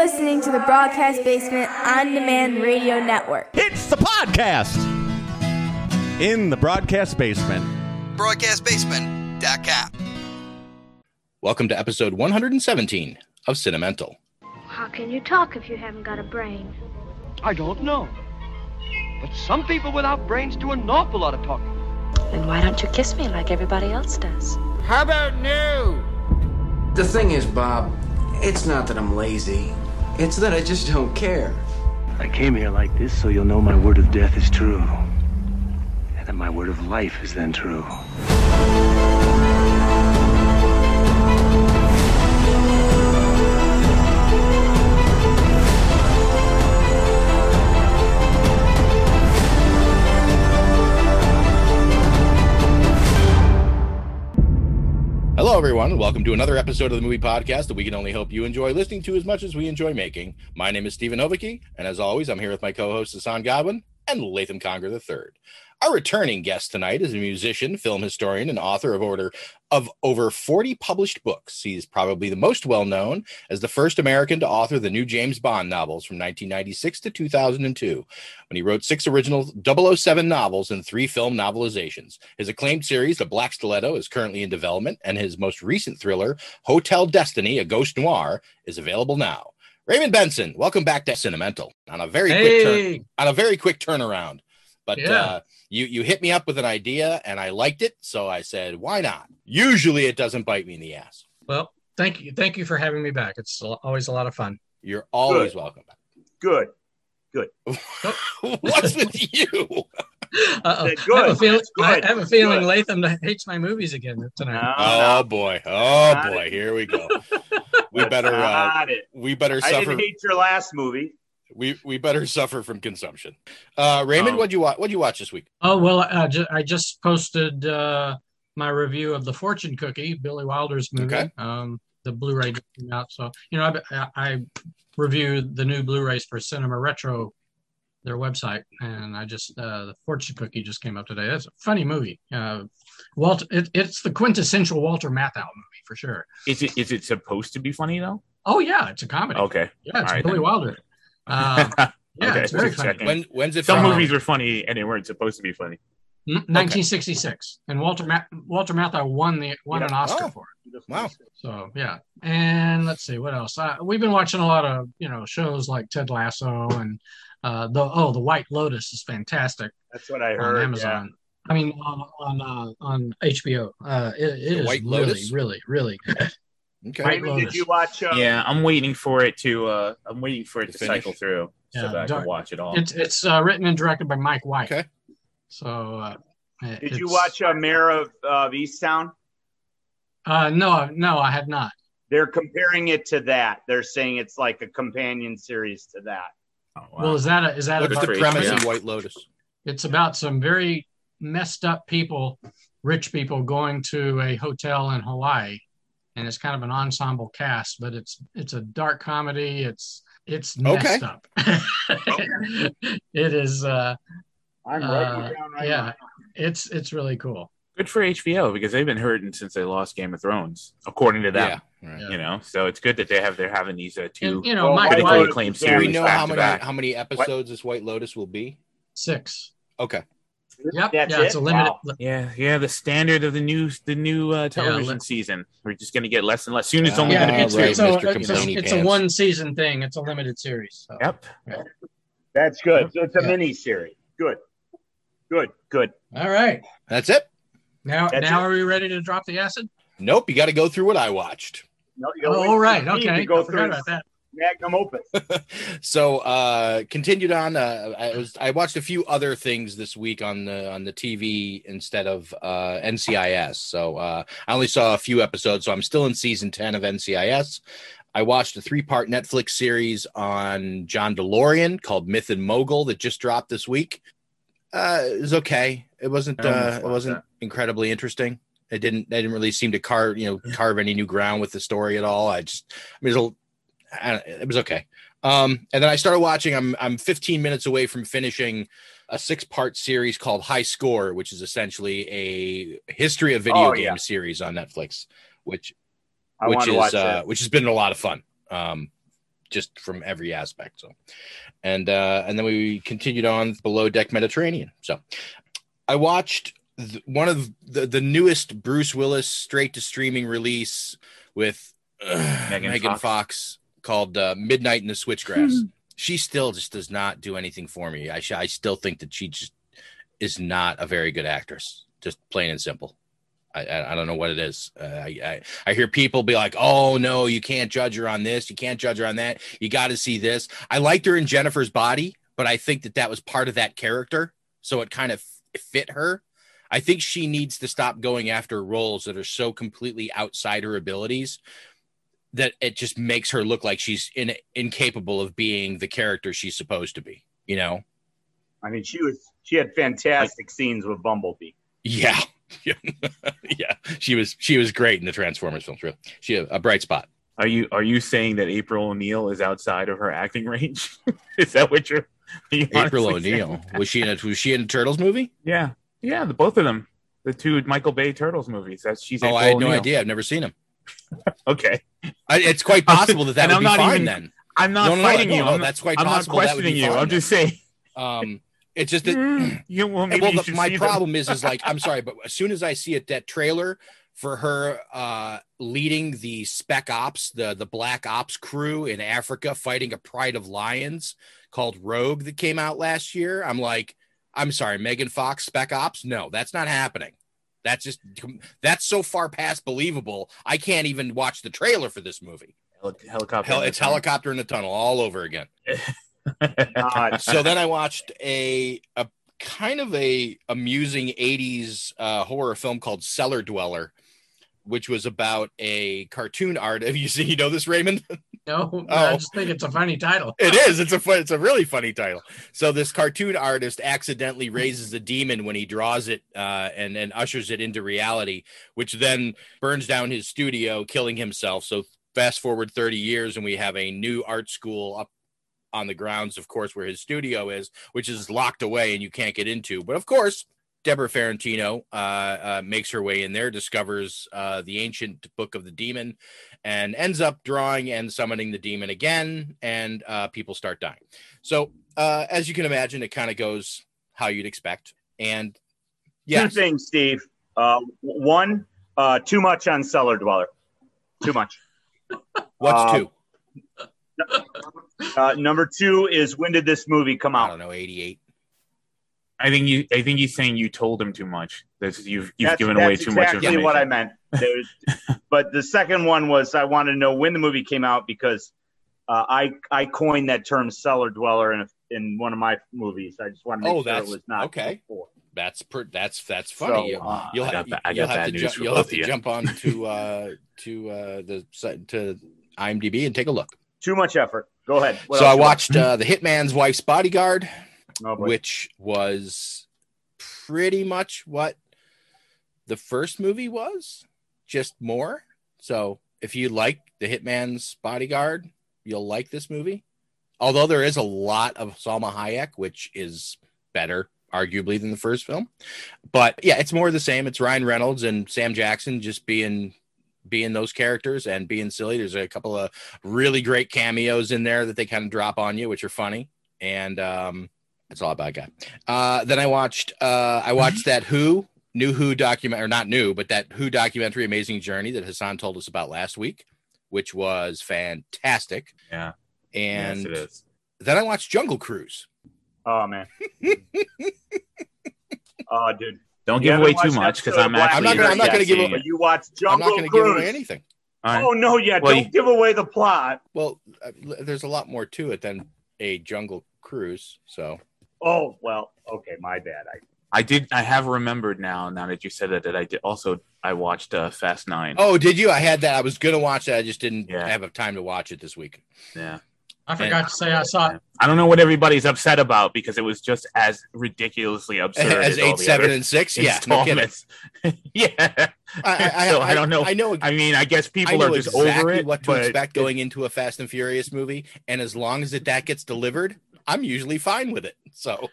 listening to the Broadcast Basement On Demand Radio Network. It's the podcast in the broadcast basement. broadcastbasement.com. Welcome to episode 117 of Cinemental. How can you talk if you haven't got a brain? I don't know. But some people without brains do an awful lot of talking. Then why don't you kiss me like everybody else does? How about new? The thing is, Bob, it's not that I'm lazy. It's that I just don't care. I came here like this so you'll know my word of death is true. And that my word of life is then true. Hello, everyone, welcome to another episode of the Movie Podcast that we can only hope you enjoy listening to as much as we enjoy making. My name is Stephen Novicki, and as always, I'm here with my co-hosts Hassan Godwin and Latham Conger III. Our returning guest tonight is a musician, film historian, and author of order of over 40 published books. He's probably the most well known as the first American to author the new James Bond novels from 1996 to 2002, when he wrote six original 007 novels and three film novelizations. His acclaimed series, The Black Stiletto, is currently in development, and his most recent thriller, Hotel Destiny, a ghost noir, is available now. Raymond Benson, welcome back to Cinemental on a very quick turn, on a very quick turnaround. But Yeah. uh, you you hit me up with an idea and I liked it, so I said, why not? Usually it doesn't bite me in the ass. Well, thank you, thank you for having me back. It's always a lot of fun. You're always Good. welcome back. Good. Good. What's with you? Uh-oh. Said I good. have a feeling, I have a feeling good. Latham hates my movies again tonight. Oh boy. Oh Got boy. Here we go. We better uh, it. we better I didn't hate your last movie. We we better suffer from consumption. Uh Raymond, Oh. what'd you watch what'd you watch this week? Oh well, uh, ju- I just posted uh, my review of the Fortune Cookie, Billy Wilder's movie. Okay. Um, the Blu-ray came out, so you know I, I reviewed the new Blu-rays for Cinema Retro, their website, and I just uh, the Fortune Cookie just came up today. That's a funny movie. Uh, Walter, it, it's the quintessential Walter Matthau movie for sure. Is it is it supposed to be funny though? Oh yeah, it's a comedy. Okay. Yeah, it's All right, Billy then. Wilder. Um, yeah, Okay, it's very funny. checking. When when's it Some from? movies were funny and they weren't supposed to be funny. N- 1966, and Walter Ma- Walter Matthau won the won an Oscar Oh. for it. Wow. So yeah, and let's see what else. Uh, we've been watching a lot of you know shows like Ted Lasso and uh, the oh the White Lotus is fantastic That's what I heard. on heard. Amazon. I mean on on uh, on HBO. Uh, it, it The is White really Lotus? really really good. Okay. Yeah. Raymond, did you watch? Uh, Yeah, I'm waiting for it to uh I'm waiting for it To to, cycle through so Yeah, that I dark- can watch it all. It's it's uh, written and directed by Mike White. Okay. So uh, Did you watch uh, Mare of, of Easttown? Uh, no, no, I have not. They're comparing it to that. They're saying it's like a companion series to that. Oh, wow. Well, is that a, is that What's a the premise HBO. of White Lotus? it's about some very messed up people, rich people going to a hotel in Hawaii, and it's kind of an ensemble cast, but it's it's a dark comedy. It's it's messed up. it is. Uh, I'm Uh, writing it down right yeah, now. it's it's really cool. Good for HBO because they've been hurting since they lost Game of Thrones, according to them. Yeah. Right. You know, so it's good that they have they're having these uh, two And, you know, Well, Mike critically White acclaimed is Do we know how to many back. how many episodes this White Lotus will be? six. Okay. Yep. That's yeah, it's it? a limited. Wow. Yeah, yeah, the standard of the new the new uh, television let- season. We're just gonna get less and less. Soon it's only Yeah, gonna be it's, right, it's, two. a, Mr. it's, a, it's a one season thing. It's a limited series. So. Yep. That's good. So it's a Yeah. mini series. Good. Good. Good. All right. That's it. Now, That's now it. are we ready to drop the acid? Nope, you got to go through what I watched. No, you Oh, always all right. Okay. Go I through forgot about that. Magnum opus. so uh continued on uh i was i watched a few other things this week on the on the tv instead of uh ncis so uh i only saw a few episodes so i'm still in season 10 of ncis i watched a three-part netflix series on john delorean called myth and mogul that just dropped this week. Uh it was okay. It wasn't uh it wasn't that. incredibly interesting. It didn't they didn't really seem to carve you know carve any new ground with the story at all. I just i mean it was, a, I don't- it was okay um, and then I started watching. I'm I'm 15 minutes away from finishing a six part series called High Score, which is essentially a history of video Oh, game yeah. series on Netflix, which I which is uh, which has been a lot of fun. Um, just from every aspect. So, and uh, and then we continued on below deck Mediterranean. So, I watched th- one of the the newest Bruce Willis straight to streaming release with uh, Megan Megan, Fox. Fox. Called uh, Midnight in the Switchgrass. she still just does not do anything for me. I sh- I still think that she just is not a very good actress. Just plain and simple. I, I, I don't know what it is. Uh, I, I I hear people be like, "Oh no, you can't judge her on this. You can't judge her on that. You got to see this." I liked her in Jennifer's Body, but I think that that was part of that character, so it kind of fit her. I think she needs to stop going after roles that are so completely outside her abilities that it just makes her look like she's in, incapable of being the character she's supposed to be. You know? I mean, she was she had fantastic scenes with Bumblebee. Yeah. yeah, she was she was great in the Transformers films. Really, she a, a bright spot. Are you are you saying that April O'Neil is outside of her acting range? is that what you're? you April O'Neil was she in a was she in a Turtles movie? Yeah, yeah, the both of them, the two Michael Bay Turtles movies. That's she's. Oh, April I had no idea. I've never seen them. Okay, I, it's quite possible that that And would I'm be not fine even- then. I'm not No, no, fighting no, you. I'm, that's quite I'm not possible that would be questioning you. I'm just saying. Um, it's just that you well, well, the- my problem is is like I'm sorry, but as soon as I see it, that trailer for her uh leading the spec ops, the the black ops crew in Africa fighting a pride of lions called Rogue that came out last year, I'm like, I'm sorry, Megan Fox spec ops? No, that's not happening. That's just that's so far past believable. I can't even watch the trailer for this movie. Helicopter. The it's tunnel. helicopter in the tunnel all over again. Uh, so then I watched a a kind of a amusing 80s uh, horror film called Cellar Dweller, which was about a cartoon art. Have you seen you know this, Raymond? No, Oh. I just think it's a funny title. It is. It's a fun, it's a really funny title. So this cartoon artist accidentally raises a demon when he draws it uh, and and ushers it into reality, which then burns down his studio, killing himself. So fast forward 30 years, and we have a new art school up on the grounds, of course, where his studio is, which is locked away and you can't get into. But of course, Debrah Farentino uh, uh, makes her way in there, discovers uh, the ancient book of the demon, and ends up drawing and summoning the demon again, and uh, people start dying. So, uh, as you can imagine, it kind of goes how you'd expect. And Two things, Steve. Uh, one, uh, too much on Cellar Dweller. Too much. what's two? Uh, number two is when did this movie come out? I don't know, 88. I think you. I think he's saying you told him too much. That's, you've you've That's- given away that's too much exactly information. what I meant. There's, but the second one was I wanted to know when the movie came out because uh, I I coined that term cellar dweller in a, in one of my movies. I just wanted to make Oh, sure it was not okay. before. That's per, that's that's funny. So, uh, you'll have, got I you'll got have to news ju- you'll have to you. jump on to uh, to uh, the to IMDb and take a look. Too much effort. Go ahead. What so I watched uh, the Hitman's Wife's Bodyguard, Oh, which was pretty much what the first movie was, just more. So if you like the Hitman's Bodyguard, you'll like this movie. Although there is a lot of Salma Hayek, which is better, arguably, than the first film. But yeah, it's more the same. It's Ryan Reynolds and Sam Jackson just being being those characters and being silly. There's a couple of really great cameos in there that they kind of drop on you, which are funny. And um, that's all I got. Uh, then I watched uh, I watched that Who new Who document or not new, but that Who documentary, Amazing Journey that Hassan told us about last week, which was fantastic. Yeah. And yes, it is. then I watched Jungle Cruise. Oh man. oh, dude. Don't You give away too much because I'm actually. I'm not gonna- I'm not gonna give away- it. You watched I'm Jungle not going to give Cruise. away anything. All right. Oh no, yeah. Well, don't you- give away the plot. Well, uh, there's a lot more to it than a Jungle Cruise. So Oh well. Okay, my bad. I I did. I have remembered now. Now that you said that, that I did also. I watched uh, Fast Nine. Oh, did you? I had that. I was gonna watch that. I just didn't Yeah. have time to watch it this week. Yeah. I forgot to say I saw it. I don't know what everybody's upset about because it was just as ridiculously absurd As as, eight, seven, and six. Yeah, no yeah. I, I, so I, don't know. I know. I mean, I guess I people know are just exactly over it. what to but expect going into a Fast and Furious movie, and as long as it, that gets delivered, I'm usually fine with it. So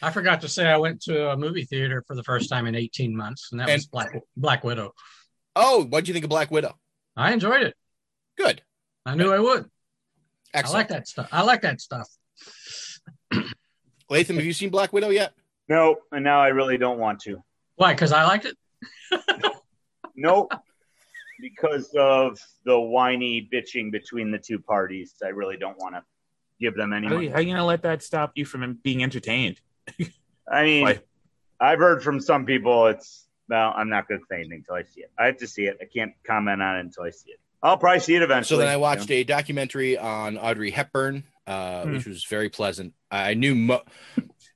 I forgot to say I went to a movie theater for the first time in 18 months, and that was Black Black Widow. Oh, what'd you think of Black Widow? I enjoyed it. Good. I knew I would. Excellent. I like that stuff. I like that stuff. Latham, have you seen Black Widow yet? No, and now I really don't want to. Why? Because I liked it. Nope. because of the whiny bitching between the two parties, I really don't want to give them any How, money. how you gonna let that stop you from being entertained? I mean, Why? I've heard from some people it's well, I'm not going to say anything until I see it. I have to see it. I can't comment on it until I see it. I'll probably see it eventually. So then I you watched know. a documentary on Audrey Hepburn, uh, Hmm. which was very pleasant. I knew mo-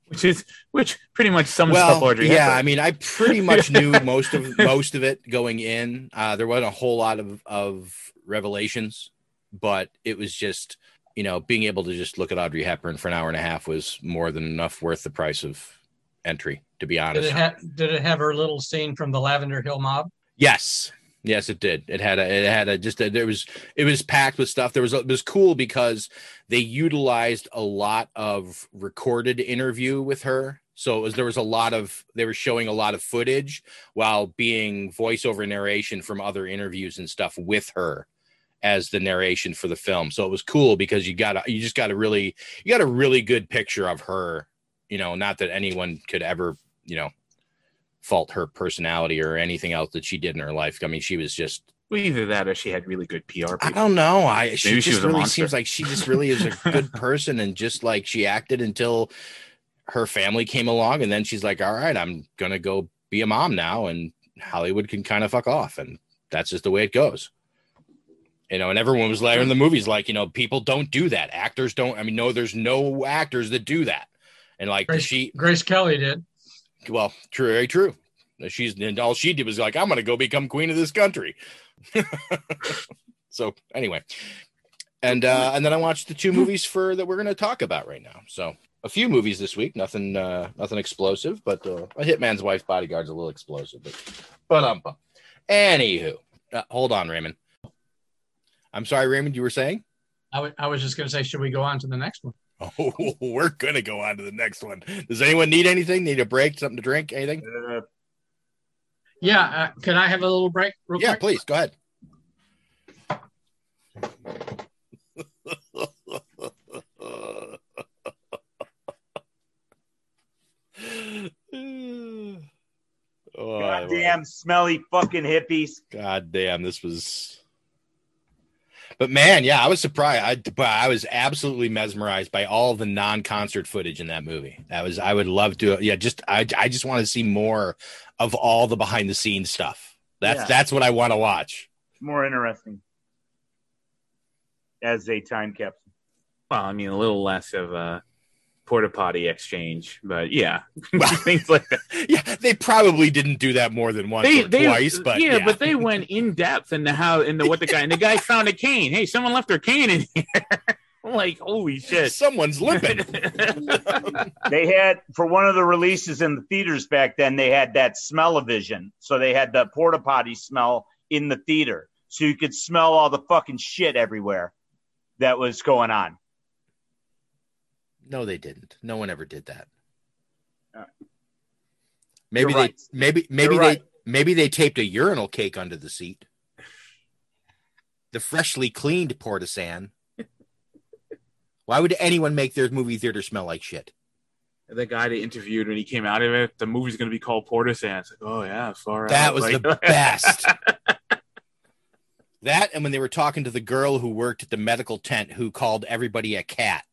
Which is which pretty much sums well, up Audrey yeah. Hepburn. I mean, I pretty much knew most of most of it going in. Uh, there wasn't a whole lot of of revelations, but it was just you know being able to just look at Audrey Hepburn for an hour and a half was more than enough worth the price of entry. To be Did honest, it have Did it have her little scene from the Lavender Hill Mob? Yes. Yes, it did. It had a, it had a, just a, there was, it was packed with stuff. There was, a, it was cool because they utilized a lot of recorded interview with her. So it was, there was a lot of, they were showing a lot of footage while being voiceover narration from other interviews and stuff with her as the narration for the film. So it was cool because you got, a, you just got a really, you got a really good picture of her, you know, not that anyone could ever, you know, fault her personality or anything else that she did in her life. I mean, she was just Well, either that or she had really good PR. I People. don't know. I she Maybe she just was really seems like she just really is a good person and just like she acted until her family came along and then she's like, All right, I'm gonna go be a mom now and Hollywood can kind of fuck off and that's just the way it goes. You know, and everyone was like in the movies, like, you know, people don't do that. Actors don't. I mean, no, there's no actors that do that. And like Grace, she, Grace Kelly did. well, true, very true. She's and all she did was like, I'm gonna go become queen of this country. so anyway, and uh, and then I watched the two movies for that we're gonna talk about right now. So a few movies this week, nothing uh, nothing explosive, but uh, a Hitman's Wife's Bodyguard's a little explosive, but but um, anywho, uh, hold on, Raymond. I'm sorry, Raymond. You were saying? I was just going to say, should we go on to the next one? Oh, we're gonna go on to the next one. Does anyone need anything? Need a break? Something to drink? Anything? Uh, Yeah. Uh, can I have a little break? Real Yeah, quick? please go ahead. Oh, I goddamn smelly fucking hippies. God damn, this was. But man, yeah, I was surprised. I, but I was absolutely mesmerized by all the non-concert footage in that movie. That was, I would love to, yeah, just, I, I just want to see more of all the behind-the-scenes stuff. That's, Yeah. that's what I want to watch. More interesting as a time capsule. Well, I mean, a little less of a porta potty exchange, but yeah, things like that. Yeah, they probably didn't do that more than once They, or they, twice, but yeah, yeah, but they went in depth into how into what the guy and the guy found a cane. Hey, someone left their cane in here. I'm like, holy shit! someone's limping. They had for one of the releases in the theaters back then. They had that smell-o-vision, so they had the porta potty smell in the theater, so you could smell all the fucking shit everywhere that was going on. No, they didn't. No one ever did that. Uh, Maybe you're they right. maybe maybe You're they right. maybe they taped a urinal cake under the seat. The freshly cleaned Port-O-San. Why would anyone make their movie theater smell like shit? the guy they interviewed when he came out of it, the movie's going to be called Porter Sands. Like, oh yeah, far out. That was Like- the best. That and when they were talking to the girl who worked at the medical tent who called everybody a cat.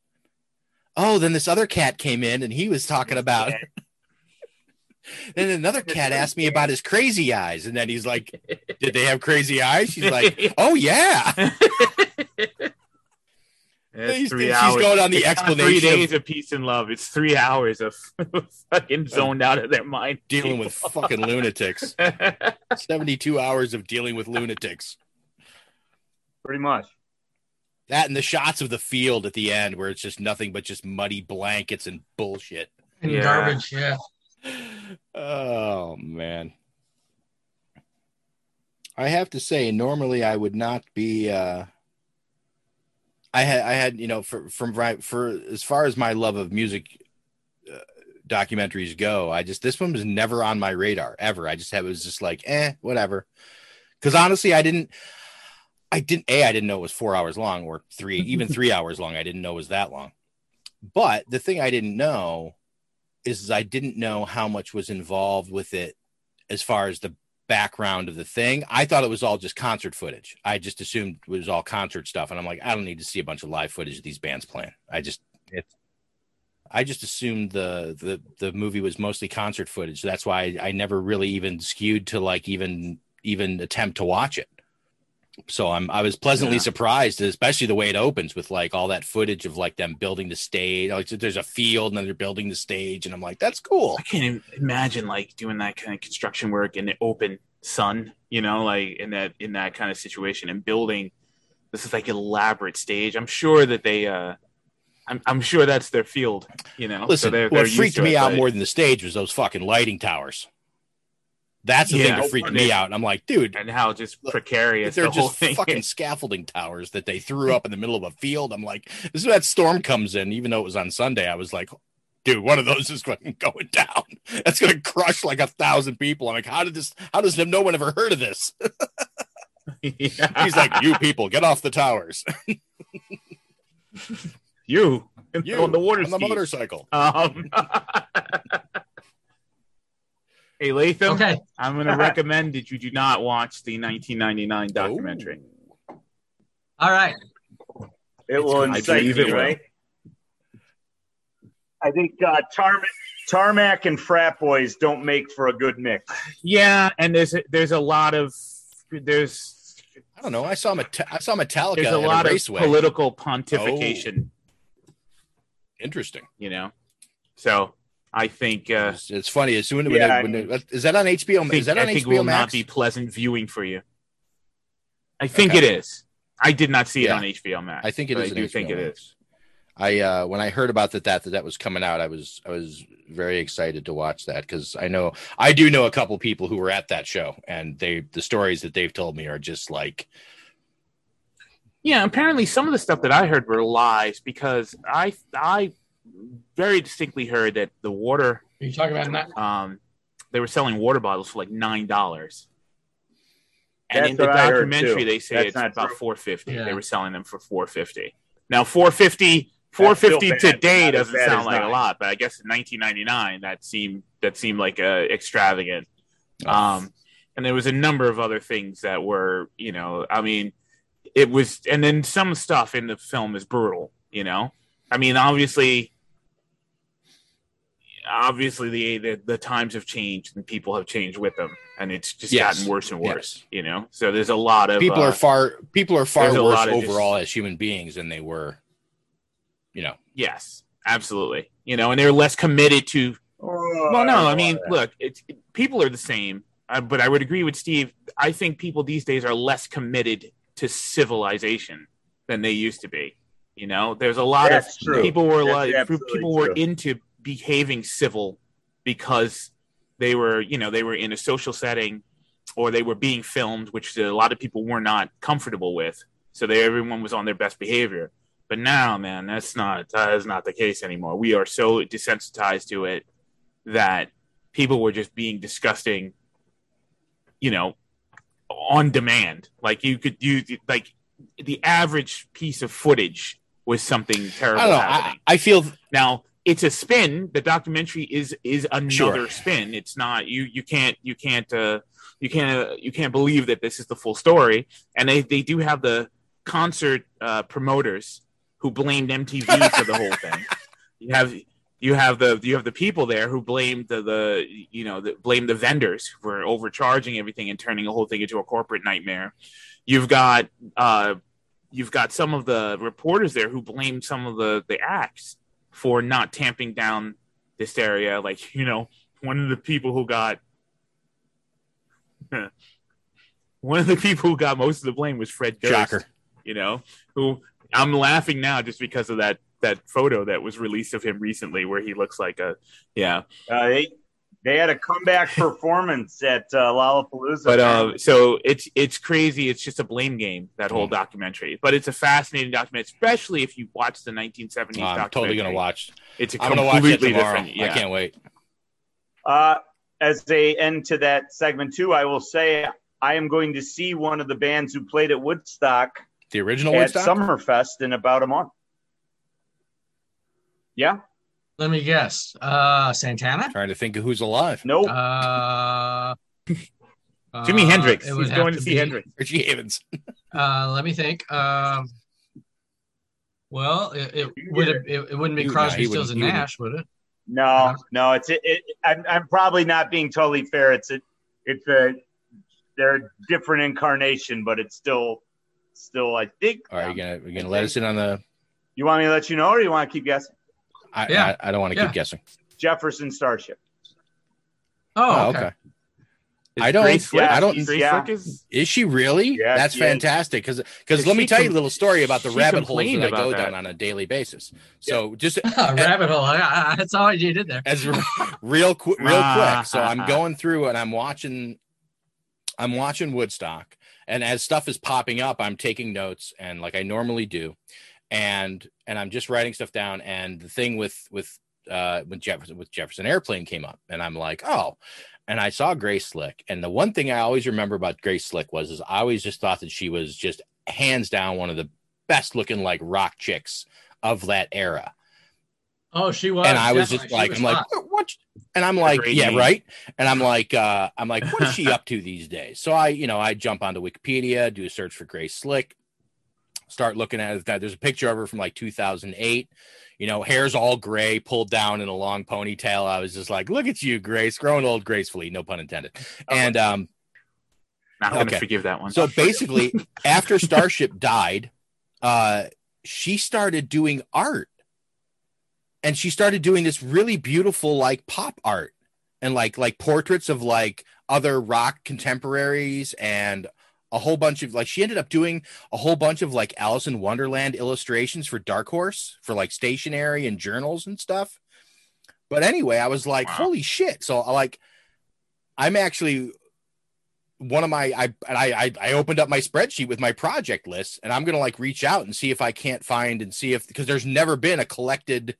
Oh, then this other cat came in and he was talking about. then another cat asked me about his crazy eyes, and then he's like, "Did they have crazy eyes?" She's like, "Oh yeah." It's He's- three she's hours. going on the It's explanation Three of- days of peace and love. It's three hours of fucking zoned out of their mind. dealing with fucking lunatics. 72 hours of dealing with lunatics. Pretty much. That and the shots of the field at the end where it's just nothing but just muddy blankets and bullshit. And Yeah. garbage. Yeah. Oh man. I have to say normally I would not be uh I had I had you know for from right for as far as my love of music uh, documentaries go, I just this one was never on my radar ever. I just had it was just like, eh, whatever. Cuz honestly, I didn't I didn't a I didn't know it was four hours long or three even three hours long. I didn't know it was that long. But the thing I didn't know is I didn't know how much was involved with it as far as the background of the thing. I thought it was all just concert footage. I just assumed it was all concert stuff, and I'm like, I don't need to see a bunch of live footage of these bands playing. I just it's I just assumed the the the movie was mostly concert footage. That's why I, I never really even skewed to like even even attempt to watch it. So I'm I was pleasantly Yeah. surprised, especially the way it opens with like all that footage of like them building the stage. Like there's a field and then they're building the stage, and I'm like, that's cool. I can't imagine like doing that kind of construction work in the open sun, you know, like in that in that kind of situation and building this is like elaborate stage. I'm sure that they uh I'm I'm sure that's their field, you know. Listen, so they're, what they're used freaked me it, out but- more than the stage was those fucking lighting towers. That's the Yeah. thing that freaked me out. And I'm like, dude, and how just precarious they're the whole just fucking is. scaffolding towers that they threw up in the middle of a field. I'm like, this is where that storm comes in. Even though it was on Sunday, I was like, dude, one of those is fucking going down. That's gonna crush like a thousand people. I'm like, how did this? How does no one ever heard of this? He's like, you people, get off the towers. you, you on the water on the motorcycle. Um, hey Latham, Okay. I'm going to recommend that you do not watch the 1999 documentary. All right. It will I incite believe it you, will. right? I think uh, tarmac, tarmac and frat boys don't make for a good mix. Yeah, and there's a, there's a lot of there's I don't know. I saw Met- I saw Metallica there's a at lot a of political pontification, Interesting. you know. So I think uh, It's, it's funny. As soon as Yeah, when it- is that on HBO? Think, is that on I think HBO will Max? not be pleasant viewing for you. I think Okay. it is. I did not see it on HBO Max. I think it is. I do think HBO it Max. is. I uh when I heard about that that that, that was coming out, I was I was very excited to watch that because I know I do know a couple people who were at that show, and they the stories that they've told me are just like Yeah, apparently some of the stuff that I heard were lies because I I very distinctly heard that the water Are you talking about that? um they were selling water bottles for like nine dollars. And That's in the what I heard, documentary, they say That's it's about true. four fifty. Yeah. They were selling them for four fifty. Now four fifty four fifty That's still today doesn't sound as like a lot, but I guess in nineteen ninety nine that seemed that seemed like uh, extravagant. Um, and there was a number of other things that were, you know, I mean, it was, and then some stuff in the film is brutal, you know. I mean, obviously, obviously the the, the times have changed and people have changed with them, and it's just Yes. gotten worse and Yes. worse, you know. So there's a lot of people uh, are far people are far there's worse lot of just- overall as human beings than they were. You know, Yes, absolutely. You know, and they're less committed to. Well, no, I mean, look, it's it, people are the same, uh, but I would agree with Steve. I think people these days are less committed to civilization than they used to be. You know, there's a lot That's of true. people were That's like absolutely people were true. into behaving civil because they were, you know, they were in a social setting or they were being filmed, which a lot of people were not comfortable with. So they everyone was on their best behavior. But now, man, that's not that is not the case anymore. We are so desensitized to it that people were just being disgusting, you know, on demand. Like you could you like the average piece of footage was something terrible I. I. I feel Now it's a spin. The documentary is is another Sure. spin. It's not you. You can't. You can't. Uh, you can't. Uh, you can't believe that this is the full story. And they they do have the concert uh, promoters who blamed MTV for the whole thing. You have you have the you have the people there who blamed the, the you know the, blame the vendors for overcharging everything and turning the whole thing into a corporate nightmare. You've got uh, you've got some of the reporters there who blame some of the the acts for not tamping down this area. Like you know, one of the people who got one of the people who got most of the blame was Fred Durst. Shocker. You know, who I'm laughing now just because of that that photo that was released of him recently, where he looks like a yeah. Uh, they they had a comeback performance at uh, Lollapalooza. But uh, so it's it's crazy. It's just a blame game that whole documentary. But it's a fascinating documentary, especially if you watch the 1970s. I'm documentary. totally gonna watch. It's a I'm gonna watch it completely tomorrow. different. Yeah. I can't wait. Uh, as they end to that segment too, I will say I am going to see one of the bands who played at Woodstock The original at Woodstock. Summerfest in about a month. Yeah. Let me guess. Uh, Santana. Trying to think of who's alive. Nope. Uh, Jimi uh, Hendrix. it would He's going to see be- Hendrix. Richie Havens. Uh, let me think. Um, well, it, it would it, it wouldn't be You- Crosby, he Stills, and. Nash, would it? No, no, it's it, it I'm, I'm probably not being totally fair. It's a, it's a, they're a different incarnation, but it's still, still, I think. All right, you gonna you gonna let us in on the? You want me to let you know, or you want to keep guessing? I Yeah. I, I don't want to Yeah. keep guessing. Jefferson Starship. Oh, Oh, okay. okay. I don't. Grace Slick? I don't. Grace yeah. Slick is Is she really? Yes, That's she fantastic. Because because Because let me she tell you a little story about the rabbit holes complained that I go that. down on a daily basis. So just a Rabbit hole. Yeah, that's all you did there. as real quick, real Ah, quick. So ah, I'm ah. going through and I'm watching. I'm watching Woodstock, and as stuff is popping up, I'm taking notes, and like I normally do, and and I'm just writing stuff down. And the thing with with uh with Jefferson with Jefferson Airplane came up, and I'm like, oh. And I saw Grace Slick, and the one thing I always remember about Grace Slick was, is I always just thought that she was just hands down one of the best looking like rock chicks of that era Oh, she was. and I was definitely. just like, was I'm like, what? what? And I'm like, great yeah, right. And I'm like, uh, I'm like, what is she up to these days? So I, you know, I jump onto Wikipedia, do a search for Grace Slick, start looking at it. There's a picture of her from like 2008. You know, hair's all gray, pulled down in a long ponytail. I was just like, look at you, Grace, growing old gracefully, no pun intended. And um, not going to forgive that one. so basically, after Starship died, uh, she started doing art, and she started doing this really beautiful like pop art and like like portraits of like other rock contemporaries and a whole bunch of like she ended up doing a whole bunch of like Alice in Wonderland illustrations for Dark Horse for like stationery and journals and stuff. But anyway, I was like, Wow. holy shit. So I like I'm actually one of my I and I, I I opened up my spreadsheet with my project list and I'm gonna like reach out and see if I can't find and see if because there's never been a collected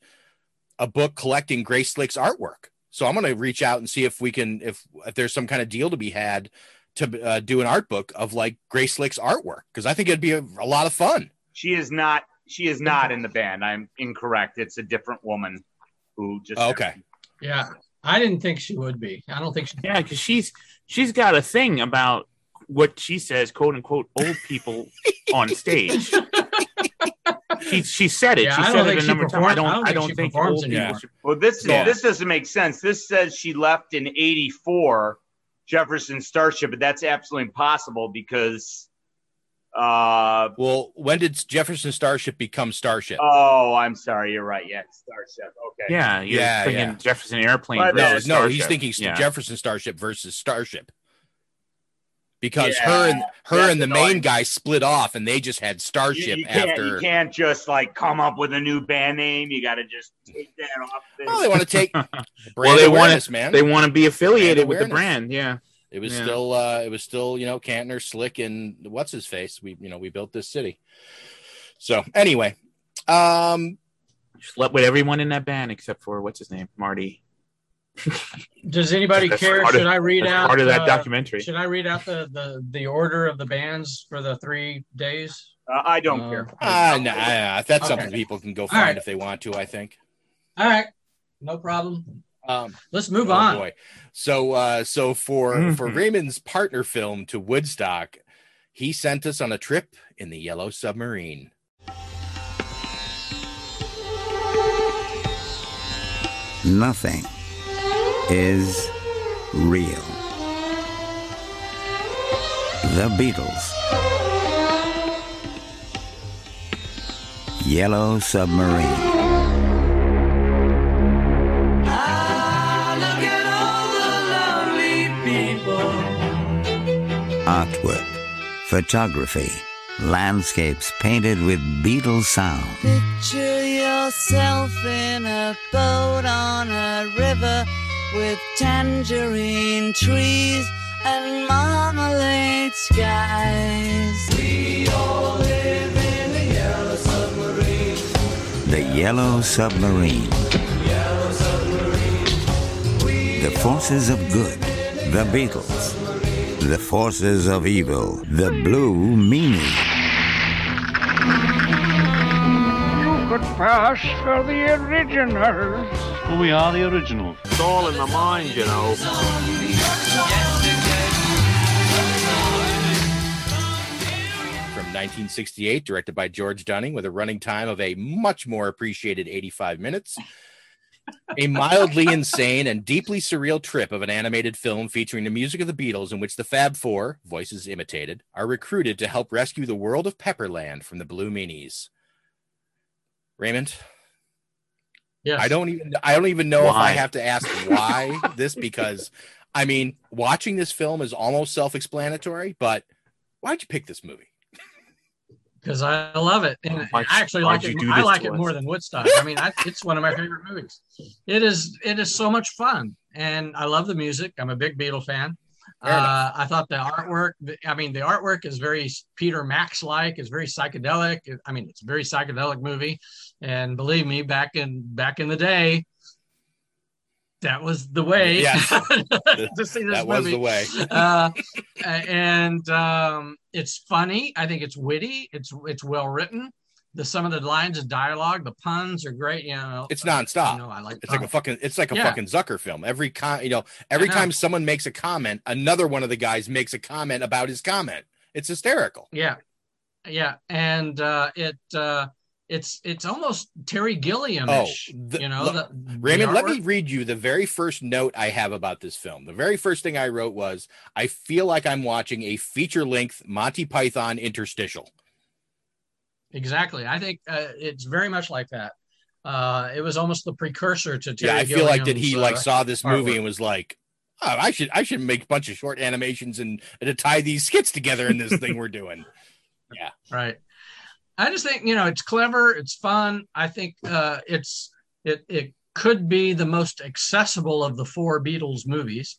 a book collecting Grace Slick's artwork. So I'm gonna reach out and see if we can if if there's some kind of deal to be had to uh, do an art book of like Grace Slick's artwork because I think it'd be a, a lot of fun. She is not. She is not in the band. I'm incorrect. It's a different woman who just. Okay. Yeah, I didn't think she would be. I don't think she. yeah, because she's she's got a thing about what she says, quote unquote, old people on stage. she she said it. Yeah, she I said don't it think a number of times. I don't. I don't I don't think she think performs old people anymore. should- Well, this Yeah. this doesn't make sense. This says she left in '84 Jefferson Starship, but that's absolutely impossible because. Uh Well, when did Jefferson Starship become Starship? oh, I'm sorry. You're right. Yeah, Starship. Okay. Yeah, you're Yeah, thinking yeah. Jefferson Airplane. My no, bad. versus no, he's thinking Yeah. Jefferson Starship versus Starship. Because Yeah, her and her and the annoying. main guy split off, and they just had You, Starship you can't, after. you can't just like come up with a new band name. You got to just take that off. The, Well, they want to take brand well, they want awareness, to man. They want to be affiliated with the brand. Yeah. It was Yeah. still uh it was still, you know, Kantner, Slick, and what's his face. We you know, we built this city. So anyway. Um Slept with everyone in that band except for what's his name, Marty. Does anybody That's care? part of- Should I read out part of that uh, documentary. Should I read out the, the the order of the bands for the three days? uh, I don't Uh, care. ah, nah, nah, that's Okay. something people can go find right. if they want to, I think. All right, no problem. Um Let's move oh, on. boy. So uh so for for Mhm. Raymond's partner film to Woodstock, he sent us on a trip in the Yellow Submarine. Nothing is real. The Beatles. Yellow Submarine. Artwork, photography, landscapes painted with Beatles sound. Picture yourself in a boat on a river with tangerine trees and marmalade skies. We all live in a yellow submarine. The Yellow Submarine. Yellow submarine. The Forces of Good. The Beatles. The forces of evil. The Blue Meanie. You could pass for the originals. Well, we are the originals. It's all in the mind, you know. From 1968, directed by George Dunning, with a running time of a much more appreciated 85 minutes. a mildly insane and deeply surreal trip of an animated film featuring the music of the Beatles, in which the Fab Four, voices imitated, are recruited to help rescue the world of Pepperland from the Blue Meanies. Raymond, Yes. I don't even I don't even know if I have to ask why this because I mean watching this film is almost self-explanatory, but why'd you pick this movie? because I love it, and Why'd- I actually like it. I like it us? more than Woodstock. I mean, I, it's one of my favorite movies. It is. It is so much fun, and I love the music. I'm a big Beatle fan. Uh, I thought the artwork. I mean, the artwork is very Peter Max like. It's very psychedelic. I mean, it's a very psychedelic movie, and believe me, back in back in the day, that was the way Yes. to see this that was the way. uh, and um, it's funny. I think it's witty. It's it's well written. The some of the lines of dialogue, the puns are great. You know, It's nonstop. You know, I like. It's like a fucking it's like a Yeah. fucking Zucker film. Every con you know, every know. time someone makes a comment, another one of the guys makes a comment about his comment. It's hysterical. Yeah, yeah, and uh, it uh, it's it's almost Terry Gilliam. Oh, the- you know, look, the, the Raymond, let me read you the very first note I have about this film. The very first thing I wrote was, I feel like I'm watching a feature length Monty Python interstitial. Exactly. I think uh, it's very much like that. Uh, it was almost the precursor to Terry yeah, I feel like that he Gilliam's, like uh, saw this movie artwork. and was like, oh, I should I should make a bunch of short animations and, and to tie these skits together in this thing we're doing. Yeah. right i just think you know it's clever it's fun. I think uh it's it it could be the most accessible of the four beatles movies.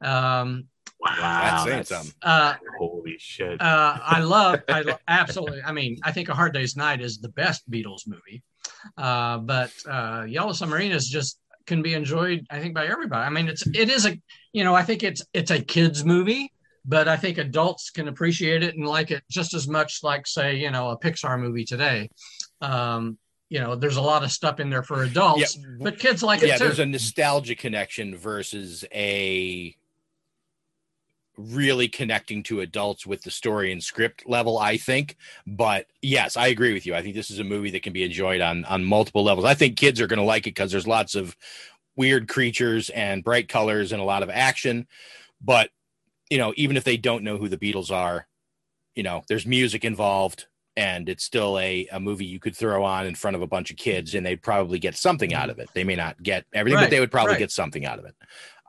Um Wow, That's that's- something. uh Holy shit! uh i love i lo- absolutely. I mean i think a hard day's night is the best beatles movie. Uh but uh yellow submarine is just can be enjoyed i think by everybody. I mean it's it is a you know i think it's it's a kids movie but I think adults can appreciate it and like it just as much like say you know a Pixar movie today. Um, you know, there's a lot of stuff in there for adults, Yeah. but kids like yeah, it too. there's a nostalgia connection versus a really connecting to adults with the story and script level, I think. But yes, I agree with you. I think this is a movie that can be enjoyed on on multiple levels. I think kids are going to like it because there's lots of weird creatures and bright colors and a lot of action. But you know, even if they don't know who the Beatles are, you know, there's music involved. And it's still a, a movie you could throw on in front of a bunch of kids, and they'd probably get something out of it. They may not get everything, but they would probably right. get something out of it.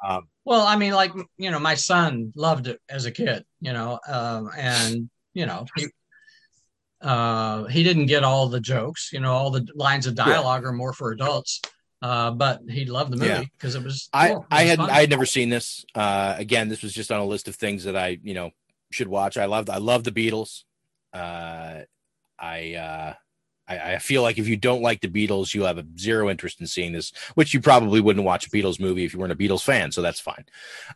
Um, Well, I mean, like you know, my son loved it as a kid, you know, um, and you know, he uh, he didn't get all the jokes, you know, all the lines of dialogue are more for adults, uh, but he loved the movie because it was. I cool. It I had fun. I had never seen this. Uh, again, this was just on a list of things that I you know should watch. I loved I love the Beatles. Uh, I uh, I, I feel like if you don't like the Beatles, you have a zero interest in seeing this, which you probably wouldn't watch a Beatles movie if you weren't a Beatles fan. So that's fine.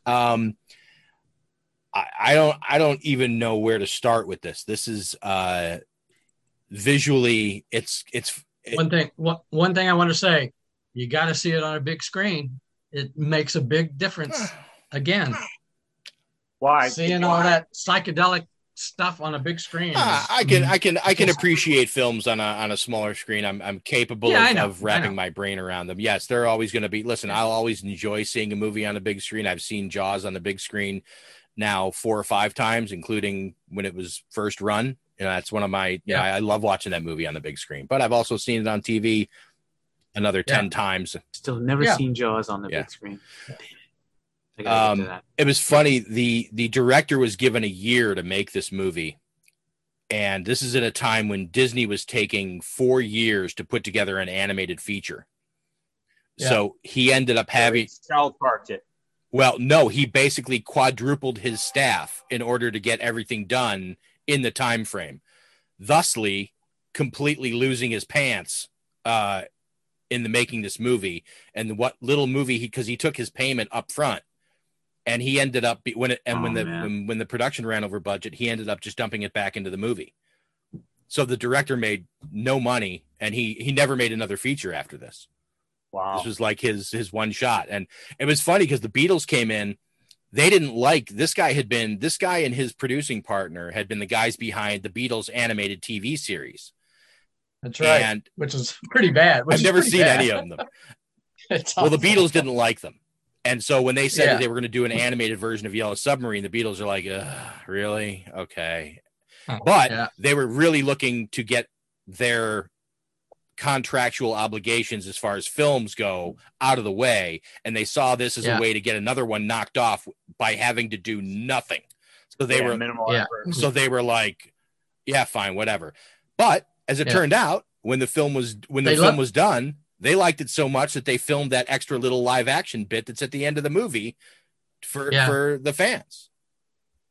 Um, I, I don't I don't even know where to start with this. This is uh, visually it's it's one thing one, one thing i want to say you got to see it on a big screen it makes a big difference again Why? seeing all that psychedelic stuff on a big screen Ah, is- I can I can I can appreciate films on a on a smaller screen. I'm I'm capable Yeah, of, know, of wrapping my brain around them. Yes, they're always going to be. Listen, I'll always enjoy seeing a movie on a big screen. I've seen Jaws on the big screen now four or five times, including when it was first run. You know, that's one of my. Yeah, I, I love watching that movie on the big screen. But I've also seen it on TV another ten times. Still never Yeah. seen Jaws on the Yeah. big screen. I gotta get Um, it was funny. the The director was given a year to make this movie, and this is at a time when Disney was taking four years to put together an animated feature. Yeah. So he ended up having. South Park it. Well, no, he basically quadrupled his staff in order to get everything done in the time frame, thusly completely losing his pants uh, in the making this movie. And what little movie he because he took his payment up front, and he ended up when it and when Oh, the when, when the production ran over budget, he ended up just dumping it back into the movie. So the director made no money, and he he never made another feature after this. Wow. This was like his his one shot, and it was funny because the Beatles came in. They didn't like this guy had been this guy and his producing partner had been the guys behind the Beatles animated TV series. That's right. And which is pretty bad. which I've never seen bad. any of them. Well, the. Beatles didn't like them. And so when they said Yeah. that they were going to do an animated version of Yellow Submarine, the Beatles are like, really? Okay. Oh, But yeah. they were really looking to get their contractual obligations as far as films go out of the way. And they saw this as Yeah. a way to get another one knocked off by having to do nothing. So they Yeah, were minimal Yeah. so they were like, yeah, fine, whatever. But as it Yeah. turned out, when the film was when the They film loved- was done, they liked it so much that they filmed that extra little live action bit that's at the end of the movie for Yeah. for the fans.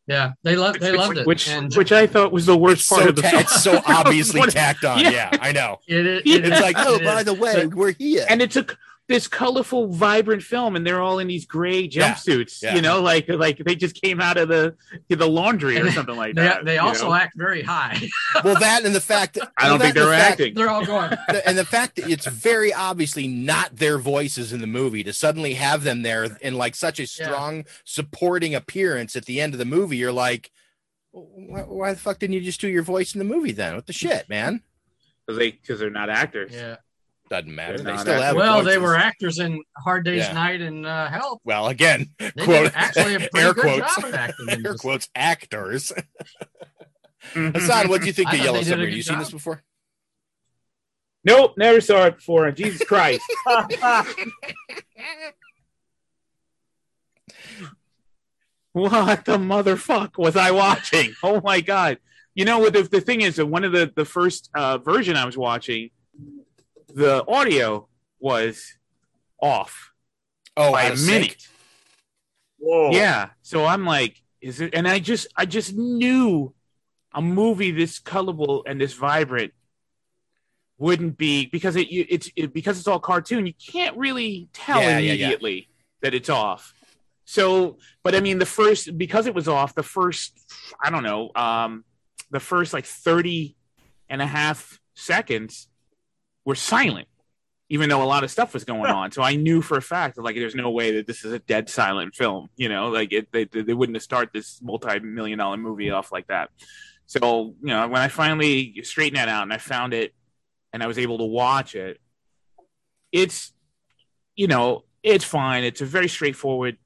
Yeah, they loved they which, loved it. Which, and which I thought was the worst part so, of the ta- film. it's so obviously tacked on. Yeah. Yeah, I know. it, is- it It's is- like, oh, it by is. the way, But- we're here. and it a this colorful, vibrant film, and they're all in these gray jumpsuits. Yeah. You know, like like they just came out of the the laundry or something like they, that. they also know? act very high. well, that and the fact that I don't well, think they and were the fact- acting. They're all going. and the fact that it's very obviously not their voices in the movie to suddenly have them there in like such a strong supporting appearance at the end of the movie you're like why, why the fuck didn't you just do your voice in the movie then what the shit man because they because they're not actors. Yeah. Doesn't matter They're they still have actors. Well, they were actors in Hard Day's Yeah. Night and uh, Help. well again did quote actually a air good quotes job of acting in air quotes actors Hassan what do you think I of Yellow they did Submarine good you seen job. this before Nope, never saw it before. Jesus Christ. what the motherfuck was I watching? Oh my god! You know what? The, the thing is that one of the the first uh, version I was watching, the audio was off oh by a of sync. minute. Whoa. Yeah. So I'm like, is it? And I just, I just knew a movie this colorful and this vibrant wouldn't be because it, it's it, because it's all cartoon. You can't really tell Yeah, yeah, yeah. immediately that it's off. So, but I mean, the first because it was off, the first, I don't know, um, the first like 30 and a half seconds were silent even though a lot of stuff was going on. So I knew for a fact that like there's no way that this is a dead silent film. You know, like it, they they wouldn't have started this multi-million dollar movie off like that. So you know, when I finally straightened that out and I found it, and I was able to watch it, it's you know it's fine. It's a very straightforward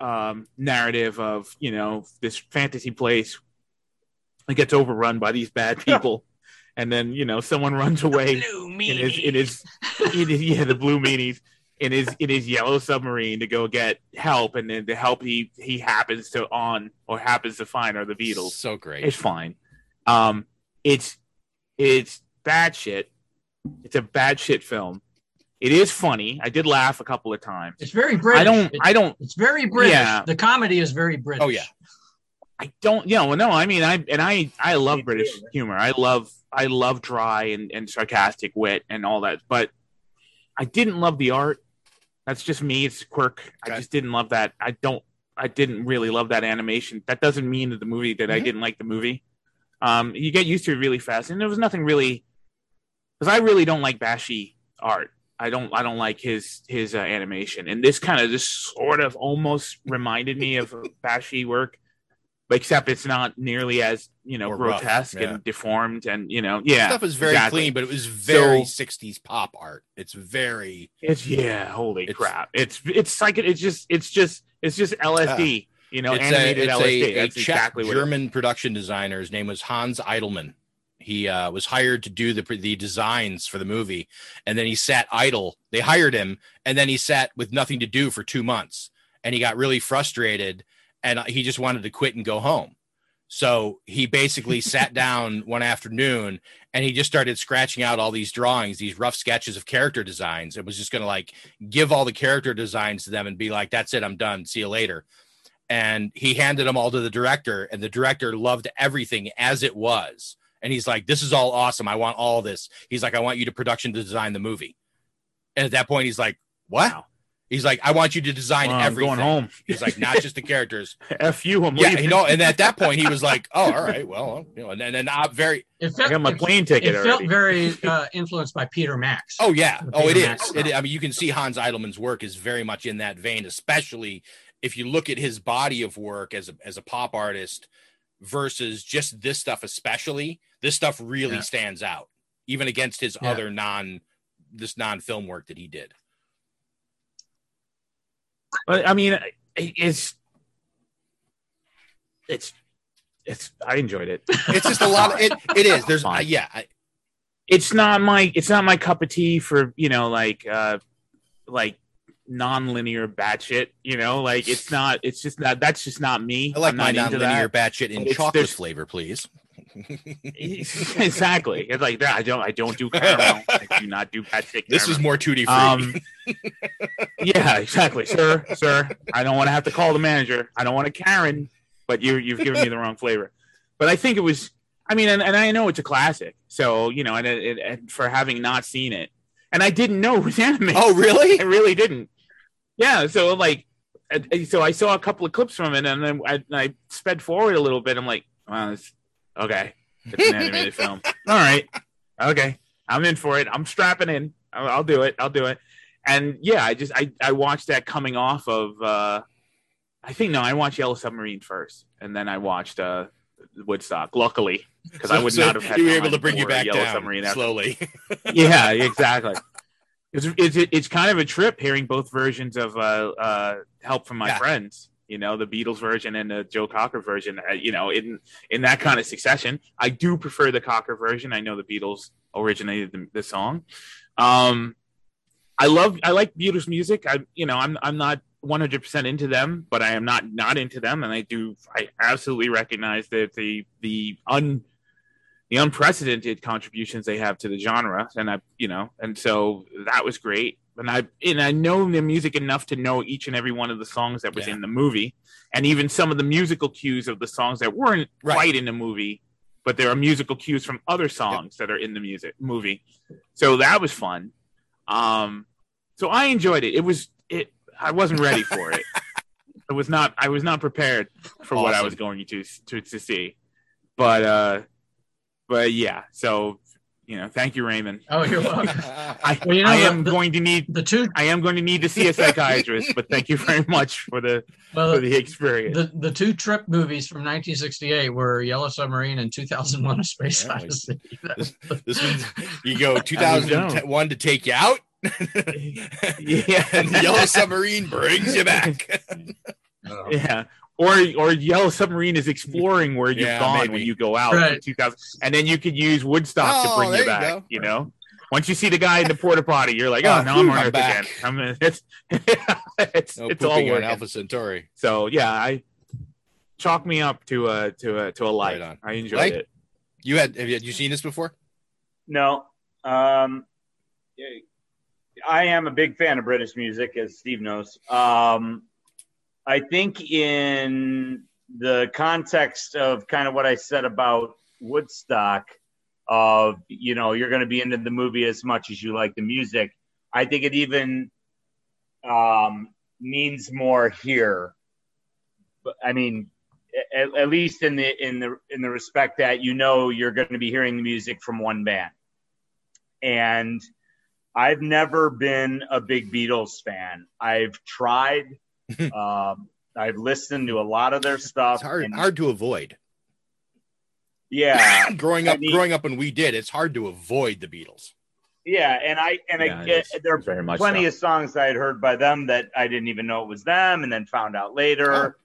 um, narrative of you know this fantasy place that gets overrun by these bad people. And then you know someone runs away in his in his, in his yeah the blue meanies in his in his yellow submarine to go get help, and then the help he he happens to on or happens to find are the Beatles. so great It's fine. Um, it's it's bad shit. It's a bad shit film. It is funny. I did laugh a couple of times. It's very British. I don't. It- I don't. It's very British. Yeah. The comedy is very British. oh yeah I don't. You know. No. I mean, I and I. I love British humor. I love. I love dry and, and sarcastic wit and all that. But I didn't love the art. That's just me. It's a quirk. I just didn't love that. I don't. I didn't really love that animation. That doesn't mean that the movie that I Mhm. didn't like the movie. Um, you get used to it really fast, and there was nothing really because I really don't like Bakshi art. I don't. I don't like his his uh, animation, and this kind of just sort of almost reminded me of Bakshi work, except it's not nearly as you know rough, grotesque yeah. and deformed, and you know, yeah, stuff is very exactly. clean but it was very So- 60s pop art it's very It's yeah, holy It's- crap! It's it's like it's just it's just it's just LSD, you know, it's animated a, it's LSD. a, a That's Czech exactly what. German production designer. His name was Hans Eidelman. He uh, was hired to do the the designs for the movie, and then he sat idle. They hired him, and then he sat with nothing to do for two months, and he got really frustrated, and he just wanted to quit and go home. So he basically sat down one afternoon and he just started scratching out all these drawings, these rough sketches of character designs. It was just going to like give all the character designs to them and be like, that's it, I'm done. See you later. And he handed them all to the director, and the director loved everything as it was. And he's like, this is all awesome. I want all this. He's like, I want you to production design the movie. And at that point, he's like, what? Wow. He's like, I want you to design Well, I'm everything. going home. He's like, not just the characters. F you, I'm yeah, leaving. you know. And at that point, he was like, Oh, all right, well, you know, and then and I'm very. It I got my it- plane ticket It already. felt very uh, influenced by Peter Max. Oh yeah. Oh, it Peter It. I mean, you can see Hans Eidelman's work is very much in that vein, especially if you look at his body of work as a as a pop artist versus just this stuff. Especially this stuff really Yeah. stands out, even against his Yeah. other non this non film work that he did. But I mean, it's it's it's. I enjoyed it. It's just a lot. Of, it it is. There's uh, yeah. I, It's not my it's not my cup of tea for you know like uh like non-linear batshit. You know, like it's not. It's just not. That's just not me. I like I'm my non-linear batshit in chocolate flavor, please. Exactly. It's like that. I don't. I don't do caramel. I do not do batshit. This is more tutti free. Um, yeah, exactly, sir, sir. I don't want to have to call the manager. I don't want to Karen, but you you've given me the wrong flavor. But I think it was. I mean, and, and I know it's a classic. So you know, and, it, it, and for having not seen it, and I didn't know it was anime. Oh, really? I really didn't. Yeah. So like, so I saw a couple of clips from it, and then I, I sped forward a little bit. I'm like, wow, this, okay, it's an animated film. All right, okay, I'm in for it. I'm strapping in. I'll, I'll do it. I'll do it. And yeah, I just I I watched that coming off of. uh I think no, I watched Yellow Submarine first, and then I watched uh Woodstock. Luckily, because I would So not have had you were able to bring you back Yellow down Submarine after slowly. yeah, exactly. It's, it's it's kind of a trip hearing both versions of uh, uh, "Help from My Yeah. Friends." You know, the Beatles version and the Joe Cocker version. Uh, you know, in in that kind of succession, I do prefer the Cocker version. I know the Beatles originated the, the song. Um, I love I like Beatles music. I you know I'm I'm not 100 percent into them, but I am not not into them, and I do I absolutely recognize that the the un the unprecedented contributions they have to the genre and i you know and so that was great and i and i know the music enough to know each and every one of the songs that was Yeah. in the movie and even some of the musical cues of the songs that weren't Right. quite in the movie but there are musical cues from other songs that are in the music movie. So that was fun. Um so i enjoyed it. It was it i wasn't ready for it. I was not i was not prepared for what i was going to to, to see. But uh but yeah so you know thank you raymond Oh, you're welcome. i, Well, you know, I the- am the- going to need the two i am going to need to see a psychiatrist but thank you very much for the Well, for the experience the the two trip movies from 1968 were Yellow Submarine and 2001: A Space Yeah, Odyssey. this, this one's you go 2001 to take you out. yeah and Yellow Submarine brings you back. yeah or or yellow submarine is exploring where you've Yeah, gone maybe. when you go out Right. in 2000 and then you could use woodstock to Oh, bring you you back go. you know once you see the guy in the porta potty you're like oh, Oh, now i'm on I'm earth back. again i'm it's it's, No it's all pooping on working. Alpha Centauri. so yeah i chalk me up to a to a to a light Right on. i enjoyed Mike? it You had have you, had you seen this before? No. Um, I am a big fan of British music, as Steve knows. Um, I think in the context of kind of what I said about Woodstock, of you know you're going to be into the movie as much as you like the music. I think it even um, means more here. But I mean, at, at least in the in the in the respect that you know you're going to be hearing the music from one band. And I've never been a big Beatles fan. I've tried. um, I've listened to a lot of their stuff. It's hard and- hard to avoid. yeah, growing I up mean- growing up when we did, it's hard to avoid the Beatles. Yeah, and I and yeah, I get is, there are Very much plenty so. of songs I had heard by them that I didn't even know it was them, and then found out later.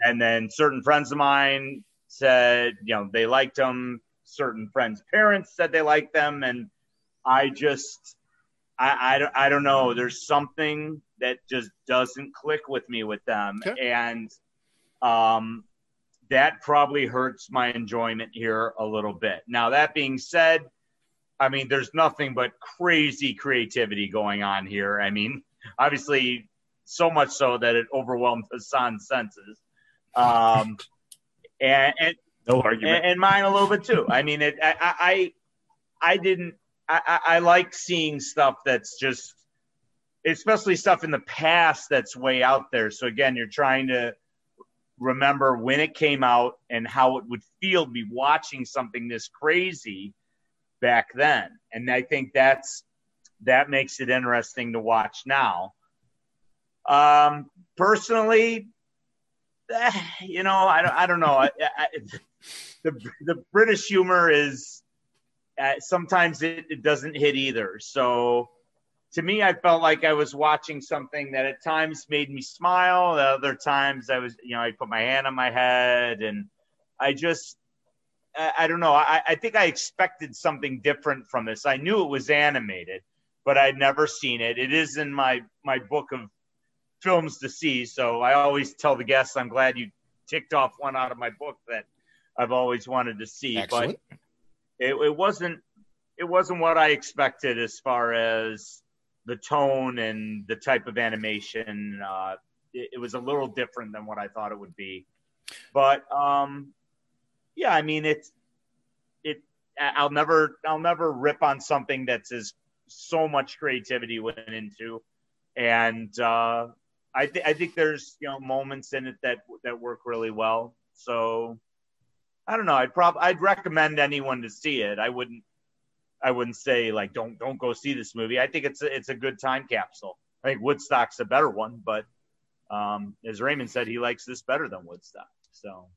And then certain friends of mine said, you know, they liked them. Certain friends' parents said they liked them, and I just, I, I, don't- I don't know. There's something that just doesn't click with me with them, and um, that probably hurts my enjoyment here a little bit. Now that being said. I mean, there's nothing but crazy creativity going on here. I mean, obviously, so much so that it overwhelmed Hassan's senses, um, and and, no argument and and mine a little bit too. I mean, it. I I, I didn't. I, I like seeing stuff that's just especially stuff in the past that's way out there. So again, you're trying to remember when it came out and how it would feel to be watching something this crazy back then. And I think that's that makes it interesting to watch now. Um, personally, eh, you know, I don't, I don't know. I, I, the the British humor is uh, sometimes it, it doesn't hit either. So to me, I felt like I was watching something that at times made me smile. At other times, I was, you know, I put my hand on my head, and I just, I, I don't know. I, I think I expected something different from this. I knew it was animated, but I'd never seen it. It is in my my book of films to see. So I always tell the guests, I'm glad you ticked off one out of my book that I've always wanted to see. Excellent. But it, it wasn't it wasn't what I expected as far as the tone and the type of animation. Uh, it, it was a little different than what I thought it would be. But um, yeah, I mean it's it. I'll never I'll never rip on something that's as so much creativity went into, and uh, I think I think there's you know moments in it that that work really well. So I don't know. I'd probably I'd recommend anyone to see it. I wouldn't I wouldn't say like don't don't go see this movie. I think it's a, it's a good time capsule. I think Woodstock's a better one, but um, as Raymond said, he likes this better than Woodstock. So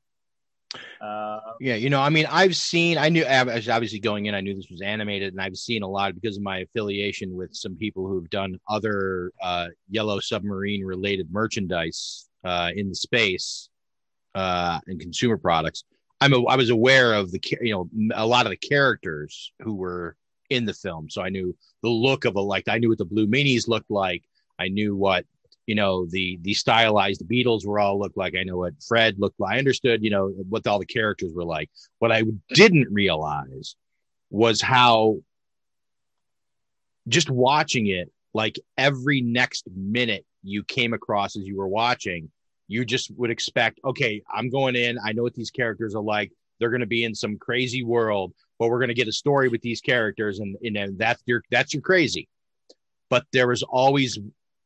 uh, Yeah, you know, I mean, I've seen, I knew, obviously going in, I knew this was animated, and I've seen a lot because of my affiliation with some people who've done other uh, Yellow Submarine related merchandise uh, in the space uh, and consumer products. I'm a, I was aware of the, you know, a lot of the characters who were in the film. So I knew the look of a, like, I knew what the Blue Meanies looked like. I knew what, you know, the the stylized Beatles were all looked like. I know what Fred looked like. I understood, you know, what all the characters were like. What I didn't realize was how just watching it, like every next minute you came across as you were watching, you just would expect, okay, I'm going in. I know what these characters are like. They're going to be in some crazy world, but we're going to get a story with these characters, and you know that's your that's your crazy. But there was always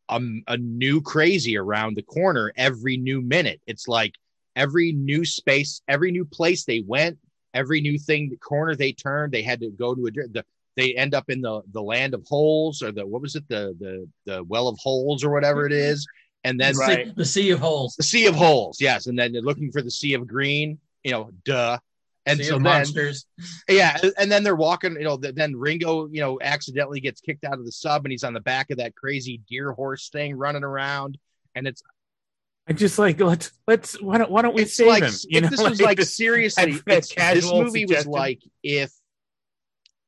a, a new crazy around the corner every new minute. It's like every new space, every new place they went, every new thing, the corner they turned, they had to go to a the. They end up in the the land of holes, or the what was it, the the the well of holes, or whatever it mm-hmm. is, and then The sea- the sea of holes. the sea of holes, yes, and then they're looking for the sea of green, you know, duh. And Sea so of then, monsters. yeah, and then they're walking, you know, then Ringo, you know, accidentally gets kicked out of the sub and he's on the back of that crazy deer horse thing running around. And it's I just like let's let's why don't why don't we it's save like him? You if know, this was like this- seriously, that- that it's- this casual movie suggestion. was like if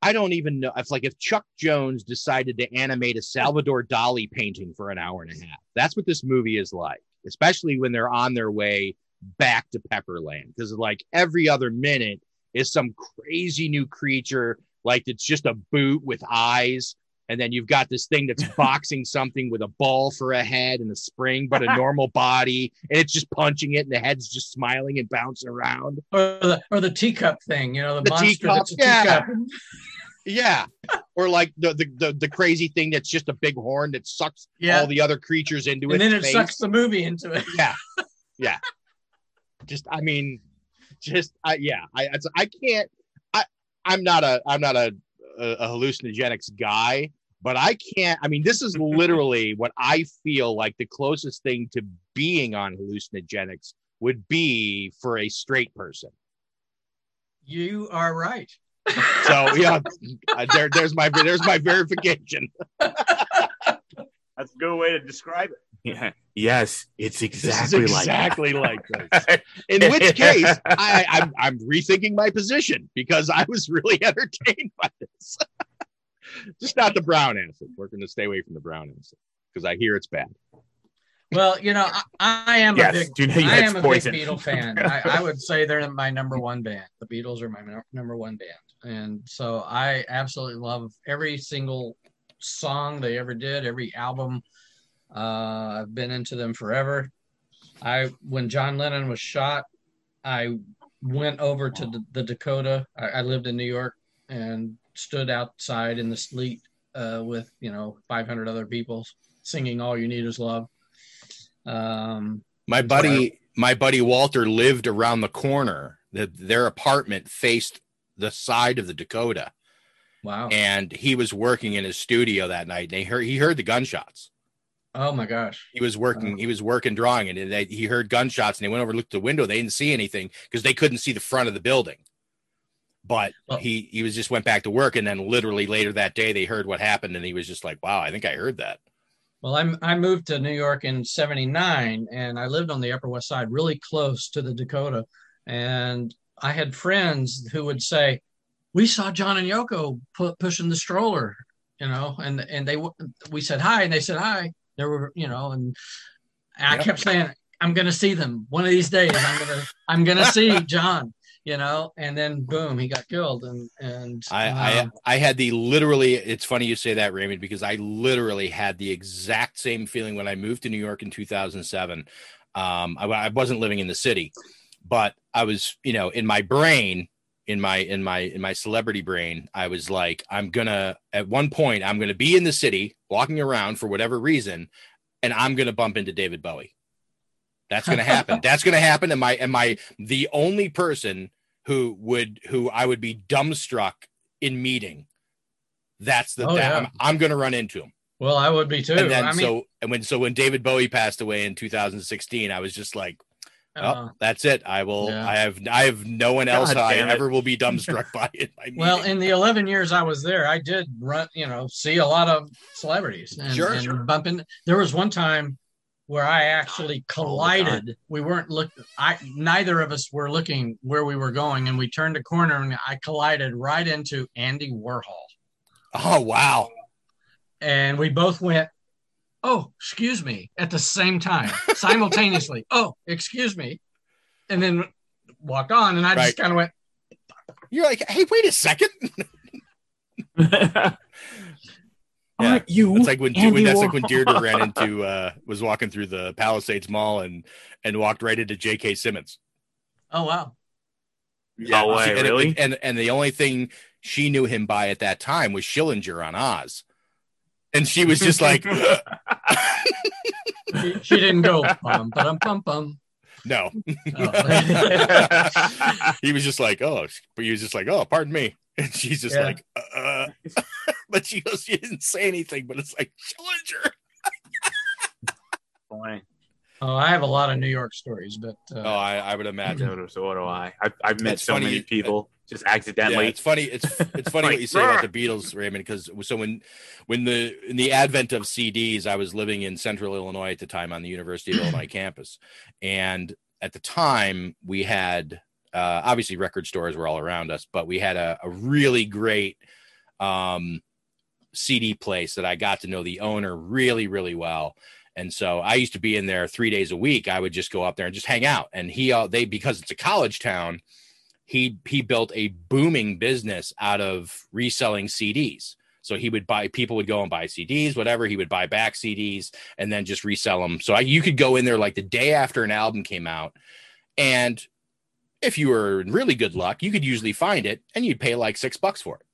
I don't even know if like if Chuck Jones decided to animate a Salvador Dali painting for an hour and a half. That's what this movie is like, especially when they're on their way back to Pepperland. Because like every other minute is some crazy new creature, like it's just a boot with eyes. And then you've got this thing that's boxing something with a ball for a head and a spring, but a normal body, and it's just punching it, and the head's just smiling and bouncing around. Or the or the teacup thing, you know, the, The monster teacup, that's a yeah. teacup. Yeah. Or like the, the the the crazy thing that's just a big horn that sucks Yeah. all the other creatures into it. And then it face. sucks the movie into it. Yeah. Yeah. Just I mean, just I yeah, I it's- I can't I I'm not a I'm not a a, a hallucinogenics guy, but I can't I mean this is literally what I feel like the closest thing to being on hallucinogenics would be for a straight person. You are right. So yeah, uh, there there's my there's my verification. That's a good way to describe it. Yeah. Yes, it's This exactly like exactly that. like this. In which case, I, I'm I'm rethinking my position because I was really entertained by this. Just not the brown acid. We're going to stay away from the brown acid because I hear it's bad. Well, you know, I, I am Yes, a big, do you know I am a poison? big Beatle fan. I, I would say they're my number one band. The Beatles are my number one band, and so I absolutely love every single song they ever did, every album. Uh, I've been into them forever. I when John Lennon was shot, I went over to the, the Dakota. I, I lived in New York and stood outside in the sleet uh, with you know 500 other people singing "All You Need Is Love." Um, My buddy, my buddy Walter lived around the corner. The, their apartment faced the side of the Dakota, wow. and he was working in his studio that night. And they heard he heard the gunshots. oh my gosh. He was working. He was working drawing, and they, he heard gunshots. And they went over, looked at the window. They didn't see anything because they couldn't see the front of the building. But oh. he he was just went back to work, and then literally later that day they heard what happened, and he was just like, "Wow, I think I heard that." Well, I'm I moved to New York in '79, and I lived on the Upper West Side, really close to the Dakota. And I had friends who would say, "We saw John and Yoko pu- pushing the stroller," you know, and and they we said hi, and they said hi. There were, you know, and I Yep. kept saying, "I'm going to see them one of these days. I'm gonna I'm gonna see John." You know, and then boom, he got killed, and and I, um, I I had the literally. It's funny you say that, Raymond, because I literally had the exact same feeling when I moved to New York in 2007. Um, I, I wasn't living in the city, but I was, you know, in my brain, in my in my in my celebrity brain, I was like, I'm gonna at one point, I'm gonna be in the city, walking around for whatever reason, and I'm gonna bump into David Bowie. That's gonna happen. That's gonna happen. And my and my the only person who would who I would be dumbstruck in meeting. That's the Oh, that, yeah. I'm, I'm gonna run into him. well, I would be too. And then I mean, so and when so when David Bowie passed away in 2016, I was just like, oh, Uh, that's it. I will. yeah. I have. I have no one else God I damn it. ever will be dumbstruck by it. Well, in the 11 years I was there, I did run, you know, see a lot of celebrities and, Sure, and sure. bump in. There was one time where I actually collided. We weren't look. I neither of us were looking where we were going, and we turned a corner, and I collided right into Andy Warhol, oh wow, and we both went, "Oh, excuse me," at the same time, simultaneously. oh, excuse me, and then walked on, and I Right. just kind of went. you're like, hey, wait a second. Aren't you? It's like when, Andy when that's like when Deirdre ran into uh was walking through the Palisades Mall and and walked right into J.K. Simmons. Oh wow. No way, and, really? And and the only thing she knew him by at that time was Schillinger on Oz, and she was just like, She, she didn't go bum bum bum bum. no. Oh. he was just like, oh, but he was just like, oh, pardon me, and she's just Yeah. like, uh, but she goes, she didn't say anything, but it's like Schillinger. Boy. Oh, I have a lot of New York stories, but uh, Oh, I, I would imagine. So, so do I. I've, I've met It's so funny many you- people just Yeah, accidentally. it's funny. It's it's funny what you say about the Beatles, Raymond. Because so when when the in the advent of CDs, I was living in Central Illinois at the time on the University of Illinois campus, and at the time we had uh, obviously record stores were all around us, but we had a, a really great um, CD place that I got to know the owner really really well. And so I used to be in there three days a week. I would just go up there and just hang out. And he, uh, they, because it's a college town, he he built a booming business out of reselling CDs. So he would buy people would go and buy CDs, whatever. He would buy back CDs and then just resell them. So I, you could go in there like the day after an album came out, and if you were in really good luck, you could usually find it and you'd pay like six bucks for it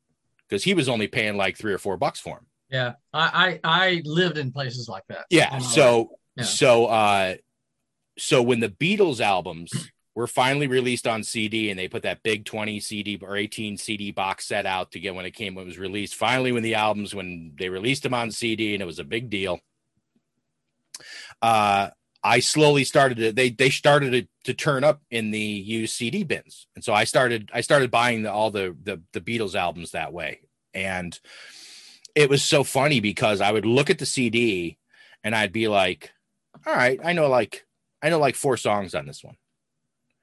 because he was only paying like three or four bucks for him. yeah, I, I I lived in places like that. Yeah. So. Yeah. so uh so when the Beatles albums were finally released on CD and they put that big 20 CD or 18 CD box set out to get when it came when it was released. Finally, when the albums when they released them on CD and it was a big deal. Uh I slowly started to they they started to, to turn up in the used CD bins. And so I started I started buying the, all the, the the Beatles albums that way. And it was so funny because I would look at the CD and I'd be like, all right, I know like I know like four songs on this one.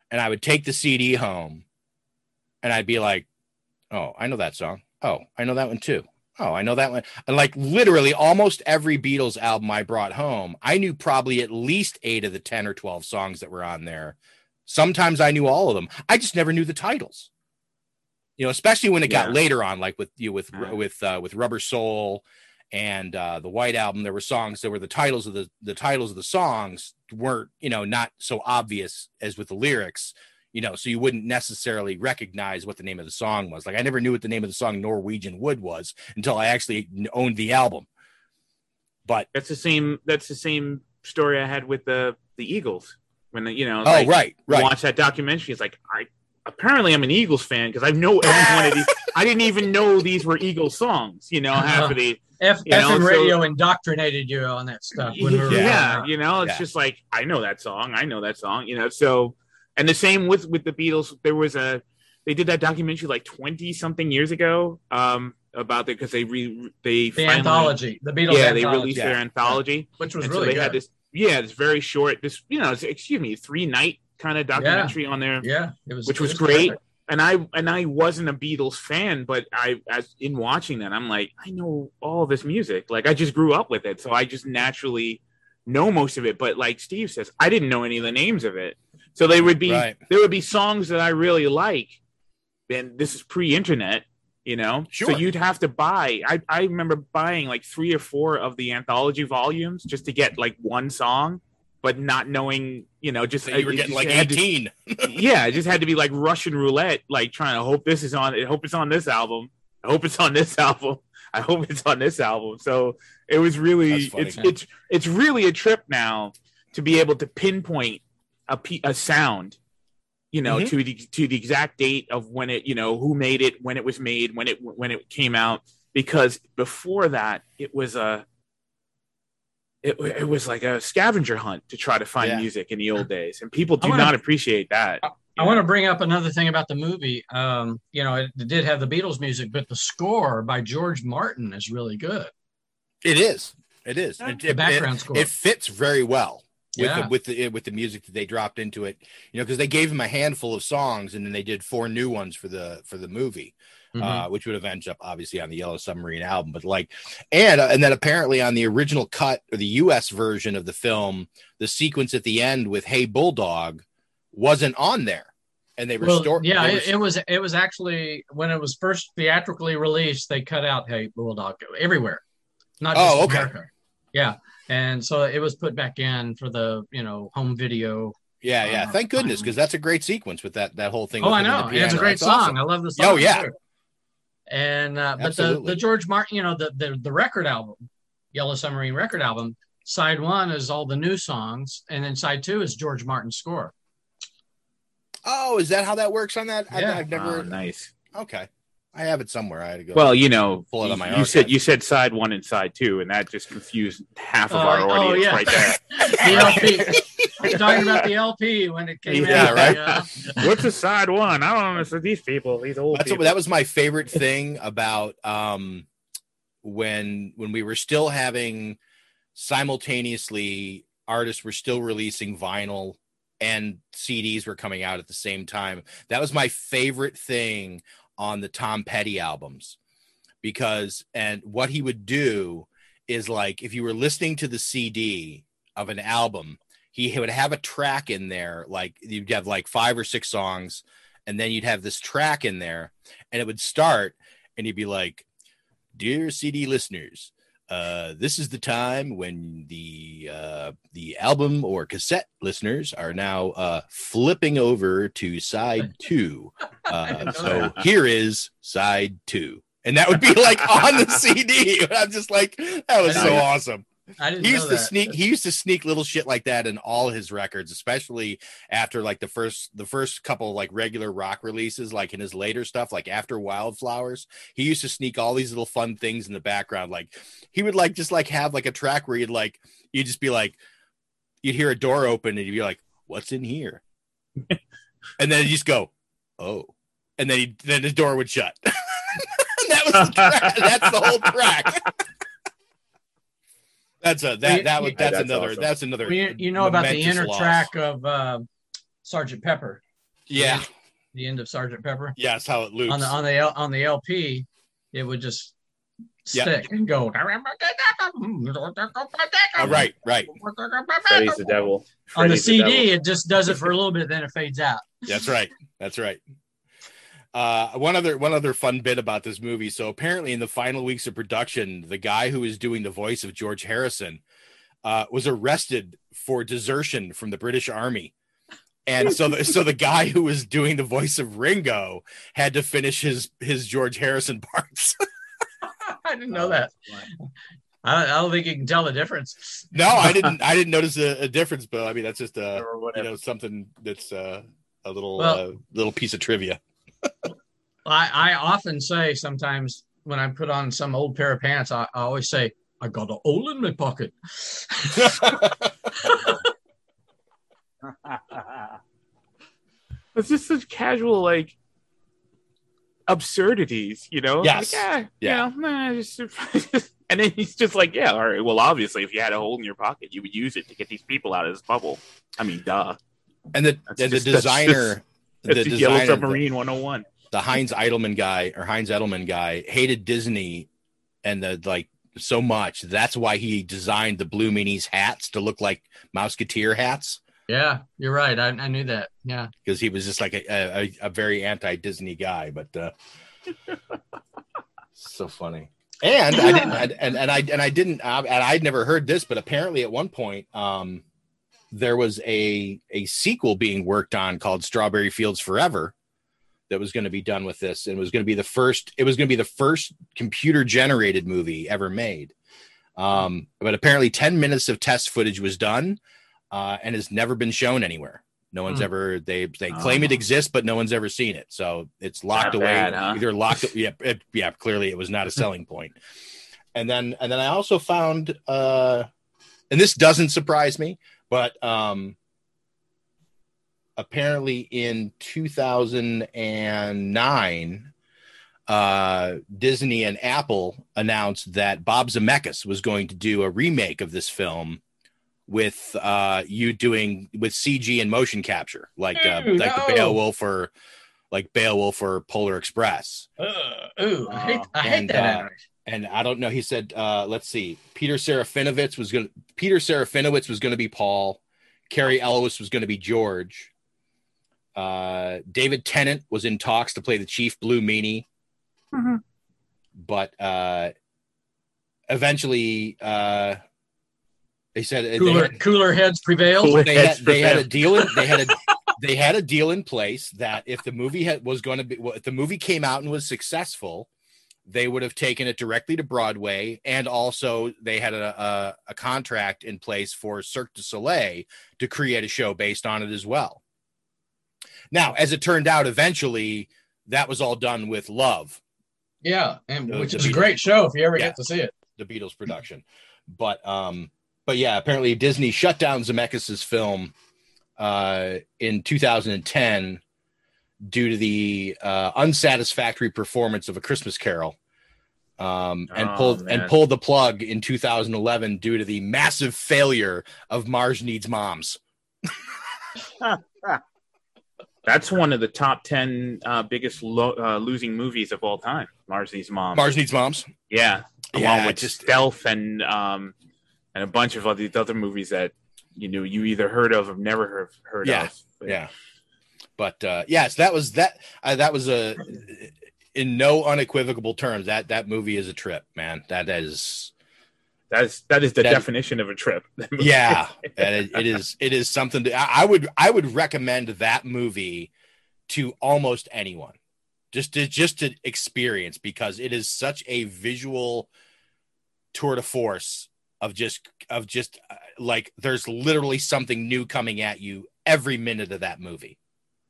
And I would take the CD home and I'd be like, oh, I know that song. Oh, I know that one too. Oh, I know that one. And like literally almost every Beatles album I brought home, I knew probably at least eight of the 10 or 12 songs that were on there. Sometimes I knew all of them. I just never knew the titles. You know, especially when it got later on, like with you with Yeah. with uh, with Rubber Soul and uh, the White Album. There were songs that were the titles of the the titles of the songs weren't you know not so obvious as with the lyrics. You know, so you wouldn't necessarily recognize what the name of the song was. Like I never knew what the name of the song Norwegian Wood was until I actually owned the album. But that's the same. That's the same story I had with the the Eagles when the, you know. Oh, like, right, right. Watch that documentary. It's like I apparently I'm an Eagles fan because I know every one of these. I didn't even know these were Eagles songs. You know, half of the F- you know, FM so- radio indoctrinated you on that stuff. When we were yeah, you know, it's Yeah. just like I know that song, I know that song, you know. So, and the same with with the Beatles. There was a they did that documentary like twenty something years ago um about it because they re they The finally- anthology, the Beatles yeah they released Yeah. their anthology Which was And really they had this yeah this very short this you know it's- excuse me three night kind of documentary on there Yeah, it was which it was, great. perfect. And I and I wasn't a Beatles fan, but I as in watching that, I'm like, I know all this music. Like I just grew up with it, so I just naturally know most of it. But like Steve says, I didn't know any of the names of it. So they would be Right. there would be songs that I really like. And this is pre-internet, you know. So you'd have to buy. I I remember buying like three or four of the anthology volumes just to get like one song, but not knowing, you know, just So uh, you were getting like had to- 18. yeah, it just had to be like Russian roulette, like trying to hope this is on. I hope it's on this album. I hope it's on this album. I hope it's on this album. So it was really funny. it's it's it's really a trip now to be able to pinpoint a a sound, you know, Mhm. to the to the exact date of when it, you know, who made it, when it was made, when it when it came out. Because before that, it was a it, it was like a scavenger hunt to try to find Yeah. music in the old days, and people do wanna- not appreciate that. I want to bring up another thing about the movie. Um, you know, it, did have the Beatles music, but the score by George Martin is really good. It is. It is. It, The it- background it- score. It fits very well with Yeah. the, with the with the music that they dropped into it. You know, because they gave him a handful of songs, and then they did four new ones for the for the movie, Mm-hmm. uh, which would have ended up obviously on the Yellow Submarine album. But like, and uh, and then apparently on the original cut or the U.S. version of the film, the sequence at the end with "Hey Bulldog" wasn't on there, and they Well, restored. yeah, they it, it was. It was actually when it was first theatrically released, they cut out "Hey Bulldog" everywhere, not just Oh, okay. America. Yeah, and so it was put back in for the you know home video. Yeah, yeah. Thank goodness, because that's a great sequence with that that whole thing. Oh, I know. Yeah, it's a great That's song. awesome. I love the song. Oh yeah, too. And uh, but the Absolutely. the George Martin, you know, the, the the record album, Yellow Submarine record album. Side one is all the new songs, and then side two is George Martin's score. Oh, is that how that works on that? Yeah. I, I've never. Oh, nice. Okay, I have it somewhere. I had to go. Well, you know, pull it you, on my. you archive. said you said side one and side two, and that just confused half of Oh, our oh, audience yeah. right there. The LP. You're talking about the LP when it came Yeah, out. right. yeah. What's a side one? I don't understand these people. These old That's people. that was my favorite thing about um when when we were still having simultaneously artists were still releasing vinyl and CDs were coming out at the same time. That was my favorite thing on the Tom Petty albums because and what he would do is like if you were listening to the CD of an album, he would have a track in there like you'd have like five or six songs and then you'd have this track in there and it would start and he'd be like dear cd listeners uh, this is the time when the uh, the album or cassette listeners are now uh, flipping over to side two. Uh, so here is side two, and that would be like on the CD. I'm just like, that was so awesome. I didn't He know used to sneak. He used to sneak little shit like that in all his records, especially after like the first the first couple like regular rock releases, like in his later stuff, like after Wildflowers. He used to sneak all these little fun things in the background. Like he would like just like have like a track where you'd like you'd just be like you'd hear a door open and you'd be like, "What's in here?" and then you just go, "Oh," and then he, then the door would shut. that was the track. that's the whole track. That's a that that would that's, That's another awesome. that's another. Well, you, you know about the inner loss. track of uh, Sergeant Pepper. Yeah. The end of Sergeant Pepper. Yeah, that's how it loops. On the on the L, on the LP, it would just Yeah. stick and go. Oh, right, right. Freddy's the devil. On the Freddy's the CD, it just does it for a little bit, then it fades out. That's right. That's right. Uh, one other one other fun bit about this movie. So apparently, in the final weeks of production, the guy who was doing the voice of George Harrison uh, was arrested for desertion from the British Army. And so, the, so the guy who was doing the voice of Ringo had to finish his his George Harrison parts. I didn't know that. I, I don't think you can tell the difference. no, I didn't. I didn't notice a, a difference, but I mean that's just a you know something that's uh, a little Well- uh, little piece of trivia. I, I often say sometimes when I put on some old pair of pants, I, I always say, I got a hole in my pocket. It's just such casual like absurdities, you know? Yes. Ah, like, yeah, Yeah. You know, nah, just, and then he's just like, yeah, all right. Well, obviously, if you had a hole in your pocket, you would use it to get these people out of this bubble. I mean, duh. And the and the just- that's designer, just- the Yellow designer, the- Submarine 101. the Heinz Edelman guy or Heinz Edelman guy hated Disney and the like so much. That's why he designed the Blue Meanies hats to look like Mouseketeer hats Yeah, you're right. I, I knew that. Yeah. because he was just like a, a, a very anti Disney guy. But uh, so funny. And I didn't, and, and, and I and I didn't, uh, and I'd never heard this, but apparently at one point, um, there was a a sequel being worked on called Strawberry Fields Forever that was going to be done with this, and it was going to be the first. It was going to be the first computer generated movie ever made. Um, but apparently, ten minutes of test footage was done, uh, and has never been shown anywhere. No one's Hmm. ever they they claim it exists, but no one's ever seen it. So it's locked Not away. bad, huh? Either locked. Yeah, it, yeah. Clearly, it was not a selling point. And then and then I also found, uh, and this doesn't surprise me, but um, apparently in 2009 uh disney and apple announced that bob zemeckis was going to do a remake of this film with uh you doing with cg and motion capture like uh, Ooh, like no. the beowulf or like beowulf or polar express Uh, ooh, I hate, I hate and, that. Uh, and I don't know. He said, uh, let's see. Peter Serafinowicz was going to Peter Serafinowicz was going to be Paul. Cary Elwes was going to be George. Uh, David Tennant was in talks to play the Chief Blue Meanie, but uh, eventually, uh, they said they cooler, had- cooler heads prevailed. Cooler they heads had, they had a deal in, they had a they had a deal in place that if the movie had, was going to be if the movie came out and was successful they would have taken it directly to broadway and also they had a, a, a contract in place for cirque du soleil to create a show based on it as well now as it turned out eventually that was all done with love Yeah, and Uh, which the is a great show if you ever Yeah. get to see it. the Beatles production. But um, but yeah, apparently Disney shut down Zemeckis's film uh in 2010 due to the uh, unsatisfactory performance of A Christmas Carol. Um, and Oh, pulled man. and pulled the plug in 2011 due to the massive failure of Mars Needs Moms. That's one of the top 10 uh, biggest lo- uh, losing movies of all time. Mars Needs Mom. Mars Needs Moms. Yeah. Along Yeah, with just- Stealth and um, and a bunch of other, other movies that you know you either heard of or never heard, heard Yeah, of. But yeah. But uh, yes, that was that. Uh, that was a in no unequivocal terms that that movie is a trip, man. That is That is that is the That- definition of a trip. yeah it, it is it is something to, I, I would i would recommend that movie to almost anyone just to just to experience because it is such a visual tour de force of just of just uh, like there's literally something new coming at you every minute of that movie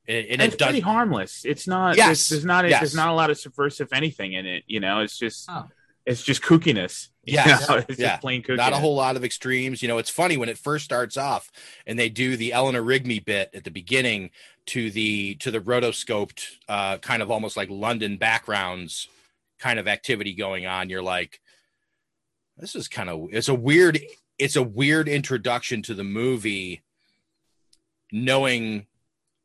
and, and And it's does pretty harmless. It's not. Yes, There's, there's not. yes. There's not a lot of subversive anything in it. You know, it's just. Oh. It's just kookiness. You know, it's yeah. just plain kookiness. Not a whole lot of extremes. You know, it's funny when it first starts off and they do the Eleanor Rigby bit at the beginning to the to the rotoscoped uh kind of almost like London backgrounds kind of activity going on. You're like, this is kind of it's a weird it's a weird introduction to the movie knowing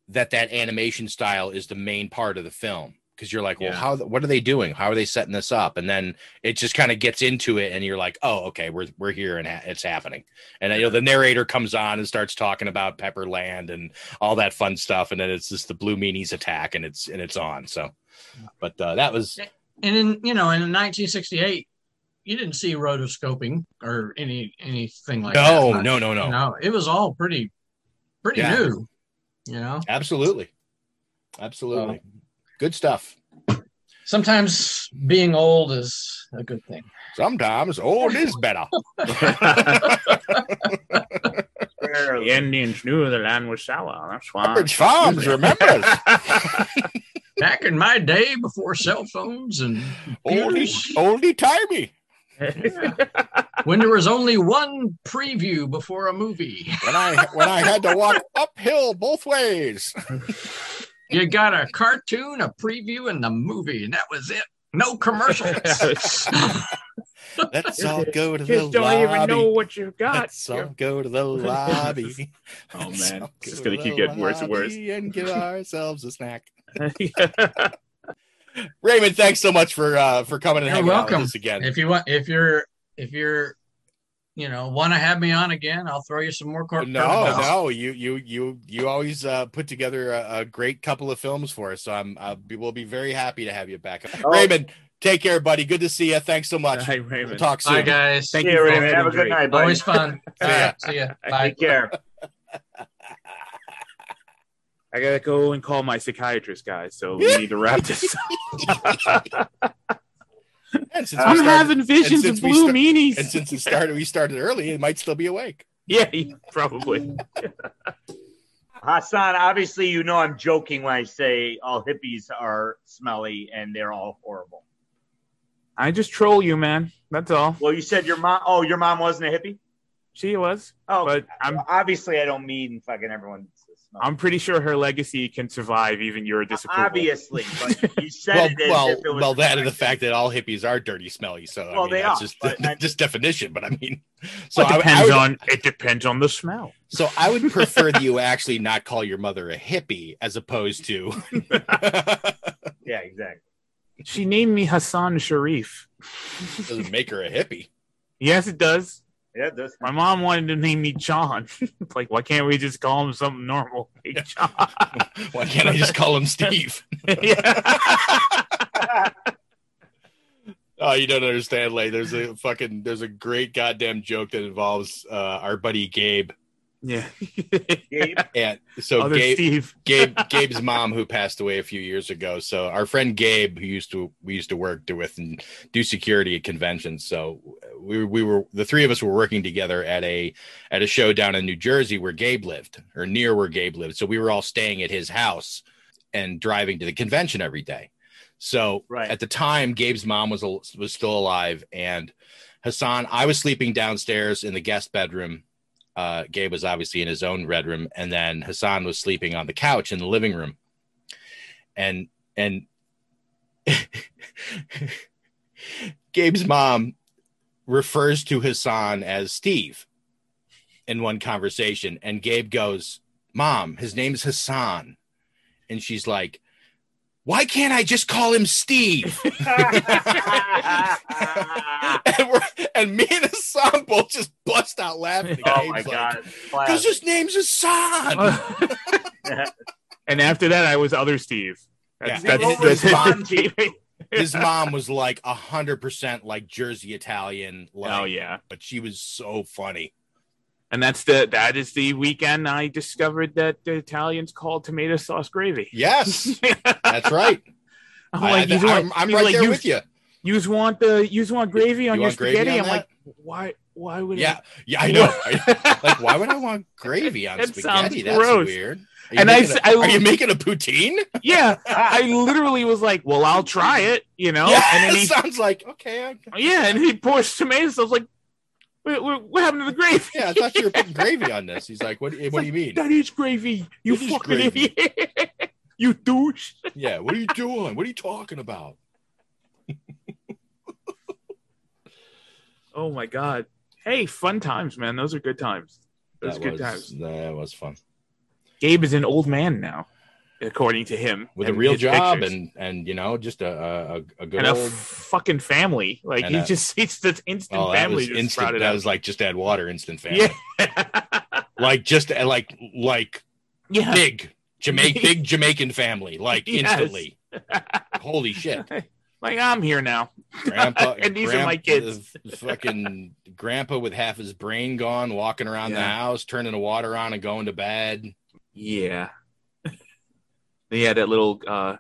that that animation style is the main part of the film because you're like well Yeah. how what are they doing how are they setting this up and then it just kind of gets into it and you're like oh okay we're we're here and ha- it's happening and you know the narrator comes on and starts talking about pepperland and all that fun stuff and then it's just the blue meanies attack and it's and it's on so but uh, that was And in you know, in 1968, you didn't see rotoscoping or any anything like No, that. no, no, no. You know, it was all pretty pretty Yeah. new. You know, Absolutely. Absolutely. Good stuff. sometimes being old is a good thing. Sometimes old is better. The Indians knew the land was sour. That's why. Pepperidge Farms remembers. Back in my day, before cell phones and Oldie, computers, oldie timey. when there was only one preview before a movie, When I when I had to walk uphill both ways. you got a cartoon, a preview, and the movie, and that was it. No commercials. Let's all go to the Kids don't lobby. even know what you've got. Let's all go to the lobby. Oh man, all it's just gonna keep getting worse and worse. And give ourselves a snack. Raymond, thanks so much for uh for coming and You're out welcome. with us again. If you want, if you're, if you're, you know, want to have me on again, I'll throw you some more cork. no, kettlebells. no, you you you you always uh, put together a, a great couple of films for us, so I'm I'll be, we'll be very happy to have you back. Raymond, take care, buddy. Good to see you. Thanks so much. Hi, Raymond. We'll talk soon. Bye, guys. Thank See you you, Raymond. Have a everything, good night, buddy. Always fun. See ya. See ya. Bye. Take care. I gotta go and call my psychiatrist, guys. So we need to wrap this. up. And since I'm started- having visions of blue sta- meanies. And since it started, we started early. It might still be awake. yeah, probably. Hassan, obviously, you know I'm joking when I say all hippies are smelly and they're all horrible. I just troll you, man. That's all. Well, you said your mom. Oh, your mom wasn't a hippie. She was, Oh, but I'm obviously, I don't mean fucking everyone. I'm pretty sure her legacy can survive even your disapproval. Obviously, but you said Well, it as well, if it was well, that and the fact that all hippies are dirty, smelly. So I Well, mean, they that's are, just but I mean- just definition. But I mean, so So it I, depends I would, on it depends on the smell. So I would prefer that you actually not call your mother a hippie as opposed to. Yeah, exactly. She named me Hassan Sharif. doesn't make her a hippie. Yes, it does. Yeah, it does. My mom wanted to name me John. like, why can't we just call him something normal? Hey, John. Why can't I just call him Steve? Oh, you don't understand, Lay. There's a fucking there's a great goddamn joke that involves uh, our buddy Gabe. Yeah. Gabe. And so Other Gabe, Steve. Gabe, Gabe's mom, who passed away a few years ago. So our friend Gabe, who used to we used to work with and do security at conventions. So we we were the three of us were working together at a at a show down in New Jersey where Gabe lived, or near where Gabe lived. So we were all staying at his house and driving to the convention every day. So Right. at the time, Gabe's mom was al- was still alive, and Hassan, I was sleeping downstairs in the guest bedroom. Uh, Gabe was obviously in his own red room, and then Hassan was sleeping on the couch in the living room. And and Gabe's mom refers to Hassan as Steve in one conversation, and Gabe goes, "Mom, his name's Hassan," and she's like, "Why can't I just call him Steve?" and, we're, and me and Hassan both just bust out laughing. Oh my god. Because his name's Hassan. and after that, I was other Steve. That's, Yeah. that's, His that's, mom, his mom was like a hundred percent like Jersey Italian. Like, Oh, yeah. but she was so funny. And that's the that is the weekend I discovered that the Italians call tomato sauce gravy. Yes, that's right. I'm like, I- "Yous want- I'm- I'm right like, there with you." Yous want the yous want gravy on You your spaghetti? on I'm like, why why would Yeah, I? yeah, I know. like, why would I want gravy on That spaghetti? That's gross. weird. And I a- I- are you making a poutine? Yeah, I literally was like, well, I'll try it, you know. Yeah, and then it he, sounds like okay. I, yeah, and he pours tomatoes. I was like, what, what, what happened to the gravy? yeah, I thought you were putting gravy on this. He's like, what? What do you mean? That is gravy. You It fucking gravy. idiot. you douche. Yeah, what are you doing? What are you talking about? Oh my god. Hey, fun times, man. Those are good times. Those That good was, times. That was fun. Gabe is an old man now, according to him. With a real job pictures. and and you know just a a, a good and a old. fucking family. Like And he a- just it's this instant Oh, that family was instant. That was like just add water, instant family. yeah, Like just uh, like like yeah. big Jamaican big Jamaican family. Like Yes. instantly. Holy shit! Like I'm here now. Grandpa And these are my kids. Fucking grandpa with half his brain gone, walking around the house, turning the water on and going to bed. Yeah. They had that little uh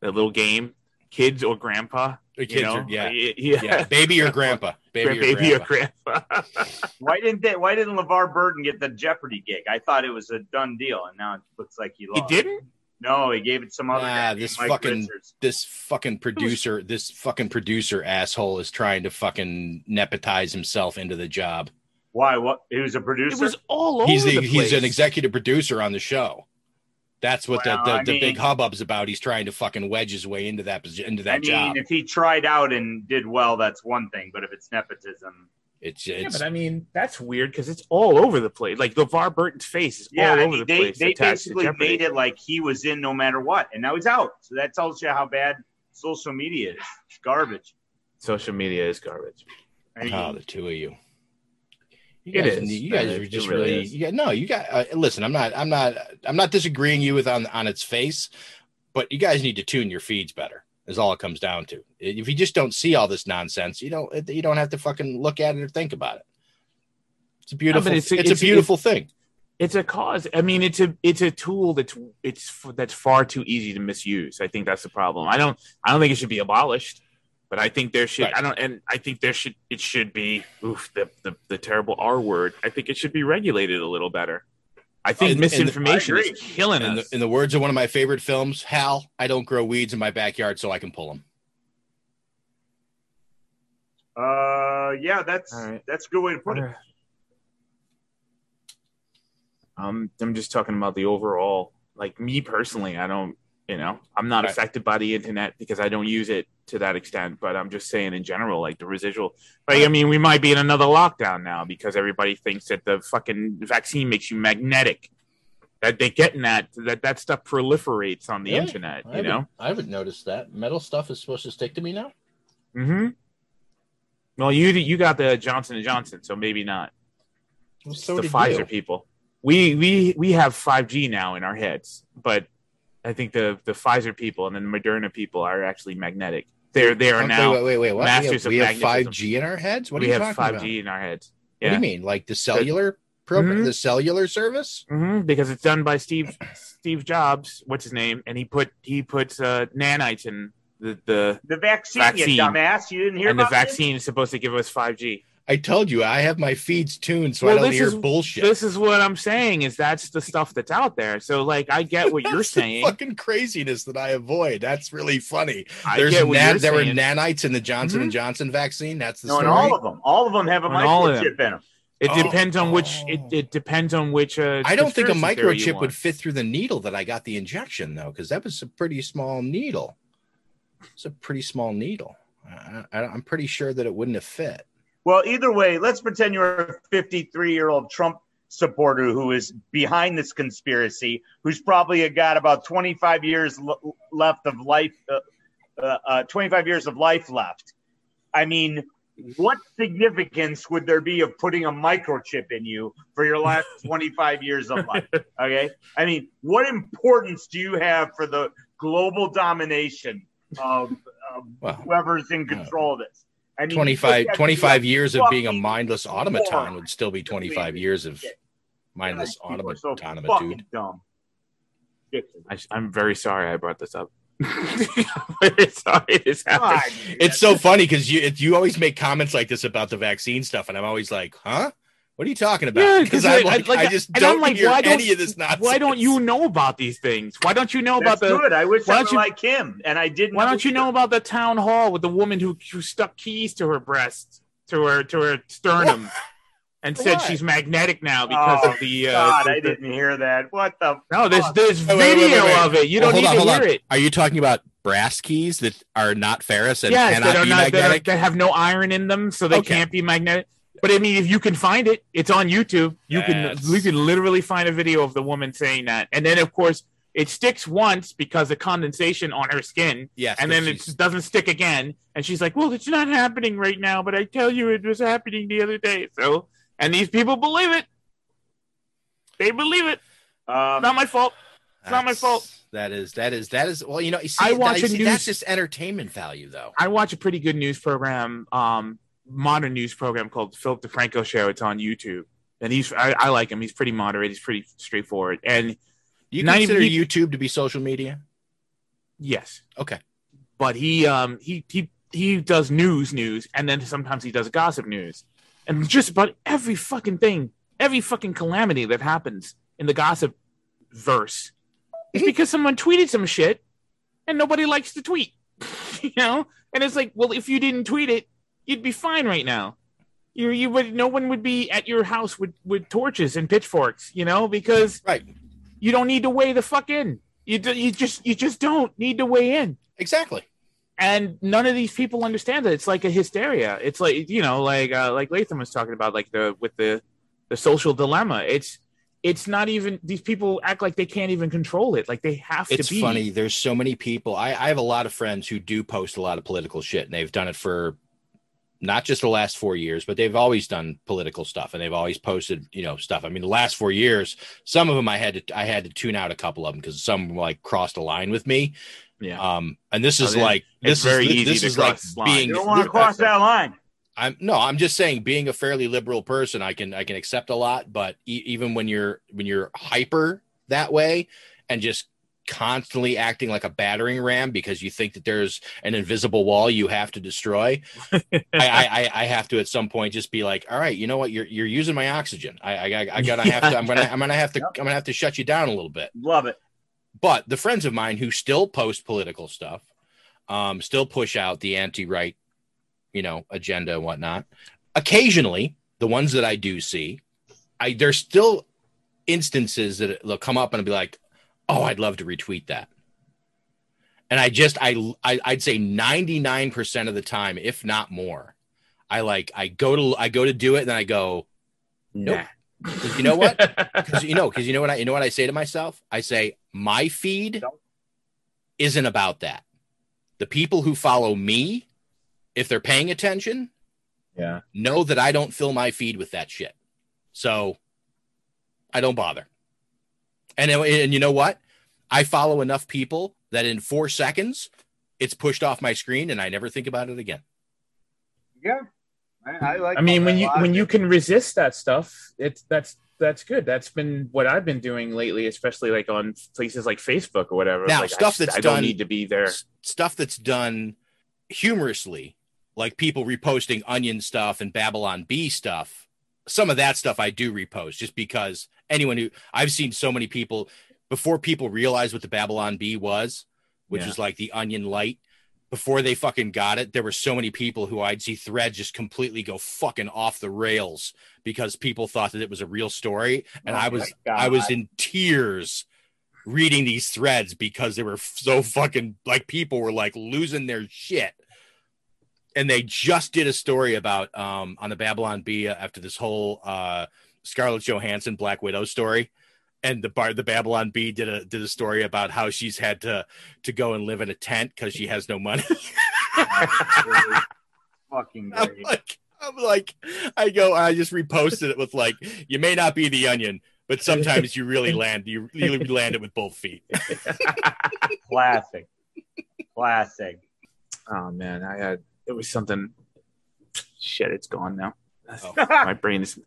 that little game, kids or grandpa. The you kids know? are- yeah. yeah, Yeah, baby or grandpa. Baby or baby or grandpa. grandpa. Why didn't they, Why didn't LeVar Burton get the Jeopardy gig? I thought it was a done deal, and now it looks like he lost. he didn't. No, he gave it some other Nah, guy. this Mike fucking Richards. this fucking producer, this fucking producer asshole is trying to fucking nepotize himself into the job. Why? What? He was a producer. It was all over He's the the, he's an executive producer on the show. That's what Well, the, the, I the mean- big hubbub's about. He's trying to fucking wedge his way into that posi- into that I mean, job. if he tried out and did well, that's one thing. But if it's nepotism, It's Yeah, but I mean that's weird because it's all over the place. Like LeVar Burton's face is yeah, all I over mean, the they place. they attached basically made it like he was in no matter what, and now he's out. So that tells you how bad social media is. It's garbage. Social media is garbage. I mean, oh, the two of you. You It guys, is. you guys are just really really, is. yeah. No, you got. Uh, listen, I'm not. I'm not. I'm not disagreeing you with on on its face, but you guys need to tune your feeds better. Is all it comes down to. If you just don't see all this nonsense, you don't. You don't have to fucking look at it or think about it. It's a beautiful. it's it's, a- a beautiful thing. It's a cause. I mean, it's a it's a tool that's it's that's far too easy to misuse. I think that's the problem. I don't I don't think it should be abolished, but I think there should. Right. I don't and I think there should it should be oof the the, the terrible R word. I think it should be regulated a little better. I think And- and the- misinformation is killing In us. the, in the words of one of my favorite films, Hal, I don't grow weeds in my backyard so I can pull them. uh, yeah, that's All right. that's a good way to put it. Um, I'm just talking about the overall. Like me personally, I don't, you know, I'm not Right. affected by the internet because I don't use it to that extent. But I'm just saying in general, like the residual. Like I mean, we might be in another lockdown now because everybody thinks that the fucking vaccine makes you magnetic. That they're getting that that that stuff proliferates on the internet. I You know. I haven't noticed that metal stuff is supposed to stick to me now. Mm-hmm. Well, you you got the Johnson and Johnson, so maybe not. It's So the Pfizer you. people. We we we have 5G now in our heads, but I think the the Pfizer people and then the Moderna people are actually magnetic. They're they are now wait, wait, wait, what? masters we have, of we have 5G in our heads. What we are you have talking 5G about? in our heads. What do you mean, like the cellular Mm-hmm. the cellular service? hmm because it's done by Steve Steve Jobs. What's his name? And he put he puts uh, nanites in the the The vaccine, Vaccine. you dumbass. You didn't hear and the about this? vaccine is supposed to give us 5G. I told you I have my feeds tuned so Well, I don't hear is- bullshit. This is what I'm saying. Is that's the stuff that's out there. So like I get what you're That's the saying. fucking craziness that I avoid. That's really funny. I There's get what nan- you're there were nanites in the Johnson Mhm. and Johnson vaccine. That's the No, and story. all of them. All of them have a On all of them. microchip in them. It Oh. depends on which. It, it depends on which. Uh, I don't think a conspiracy theory you microchip would fit through the needle that I got the injection though, because that was a pretty small needle. It's a pretty small needle. I, I, I'm pretty sure that it wouldn't have fit. Well, either way, let's pretend you're a 53 year old Trump supporter who is behind this conspiracy, who's probably got about 25 years l- left of life, uh, uh, uh, 25 years of life left. I mean, what significance would there be of putting a microchip in you for your last 25 years of life? Okay. I mean, what importance do you have for the global domination of, of Well, whoever's in control of this? I mean, 25, 25 have to be years of being a mindless automaton moron. would still be 25 years of mindless People are so automaton. fucking dumb. I, I'm very sorry I brought this up. very sorry this happened. God, It's so funny because you it, you always make comments like this about the vaccine stuff, and I'm always like, huh? What are you talking about? Because I- I'm like, I just and I'm don't like, hear why don't- any of this nonsense. Why don't you know about these things? Why don't you know That's about the? good. I wish why I don't was you- like him, and I didn't. Why don't you know about the town hall with the woman who, who stuck keys to her breast, to her to her sternum, and said what? she's magnetic now because Oh, of the. Uh, God, the- I didn't hear that. What the? No, there's fuck? there's Wait, wait, wait, video wait, wait. of it. You Well, don't need on, to hold hear on. it. Are you talking about brass keys that are not ferrous and yes, cannot that are be not that, are, magnetic? that have no iron in them, so they Okay. can't be magnetic. But I mean, if you can find it, it's on YouTube. You can That's- you can literally find a video of the woman saying that, and then of course it sticks once because of condensation on her skin, Yes, and then it she's- just doesn't stick again. And she's like, "Well, it's not happening right now, but I tell you, it was happening the other day." So, and these people believe it. They believe it. Um, not my fault. It's not my fault. That is that is that is well, you know, you see, I watch that- a see, news- that's just entertainment value though. I watch a pretty good news program, um, modern news program called Philip DeFranco Show. It's on YouTube, and he's I, I like him. He's pretty moderate. He's pretty straightforward, and Do you consider he- YouTube to be social media? Yes. Okay. But he um he he he does news news and then sometimes he does gossip news. And just about every fucking thing, every fucking calamity that happens in the gossip verse is because someone tweeted some shit and nobody likes to tweet. you know? And it's like, well, if you didn't tweet it, you'd be fine right now. You you would no one would be at your house with with torches and pitchforks, you know, because right. You don't need to weigh the fuck in. You do, you just you just don't need to weigh in. Exactly. And none of these people understand that it's like a hysteria. It's like you know, like uh, like Latham was talking about, like the with the the social dilemma. It's it's not even these people act like they can't even control it. Like they have It's to be. It's funny. There's so many people. I, I have a lot of friends who do post a lot of political shit, and they've done it for not just the last four years, but they've always done political stuff, and they've always posted, you know, stuff. I mean, the last four years, some of them I had to I had to tune out a couple of them because some like crossed a line with me. Yeah. Um, and this Oh, is then like it's this very is easy this to is like cross being You don't want to cross that line. I'm no, I'm just saying being a fairly liberal person, I can I can accept a lot, but e- even when you're when you're hyper that way and just constantly acting like a battering ram because you think that there's an invisible wall you have to destroy, I, I I have to at some point just be like, all right, you know what, you're you're using my oxygen. I I, I gotta have to I'm gonna I'm gonna have to I'm gonna have to shut you down a little bit. Love it. But the friends of mine who still post political stuff, um, still push out the anti-right, you know, agenda and whatnot. Occasionally, the ones that I do see, I there's still instances that they'll come up and I'll be like, "Oh, I'd love to retweet that." And I just I, I I'd say 99% of the time, if not more, I like I go to I go to do it and then I go, nope. 'Cause you know what? Because you know, because you know what I you know what I say to myself? I say my feed isn't about that. The people who follow me, if they're paying attention, yeah, know that I don't fill my feed with that shit. So I don't bother. And and you know what? I follow enough people that in four seconds, it's pushed off my screen, and I never think about it again. Yeah. I, I like I mean, when you logic. when you can resist that stuff, it's that's that's good. That's been what I've been doing lately, especially like on places like Facebook or whatever. Now, like, stuff I, that's I don't done- need to be there. Stuff that's done humorously, like people reposting onion stuff and Babylon Bee stuff. Some of that stuff I do repost just because anyone who I've seen so many people before people realized what the Babylon Bee was, which Yeah. was like the onion light. Before they fucking got it, there were so many people who I'd see threads just completely go fucking off the rails because people thought that it was a real story, and Oh I was I was in tears reading these threads because they were so fucking like people were like losing their shit. And they just did a story about um on the Babylon Bee after this whole uh Scarlett Johansson Black Widow story. And the bar the Babylon Bee did a did a story about how she's had to to go and live in a tent because she has no money. fucking I'm like, I'm like, I go, I just reposted it with like, you may not be the onion, but sometimes you really land, you really land it with both feet. Classic. Classic. Oh man, I had it was something. Shit, it's gone now. Oh. my brain is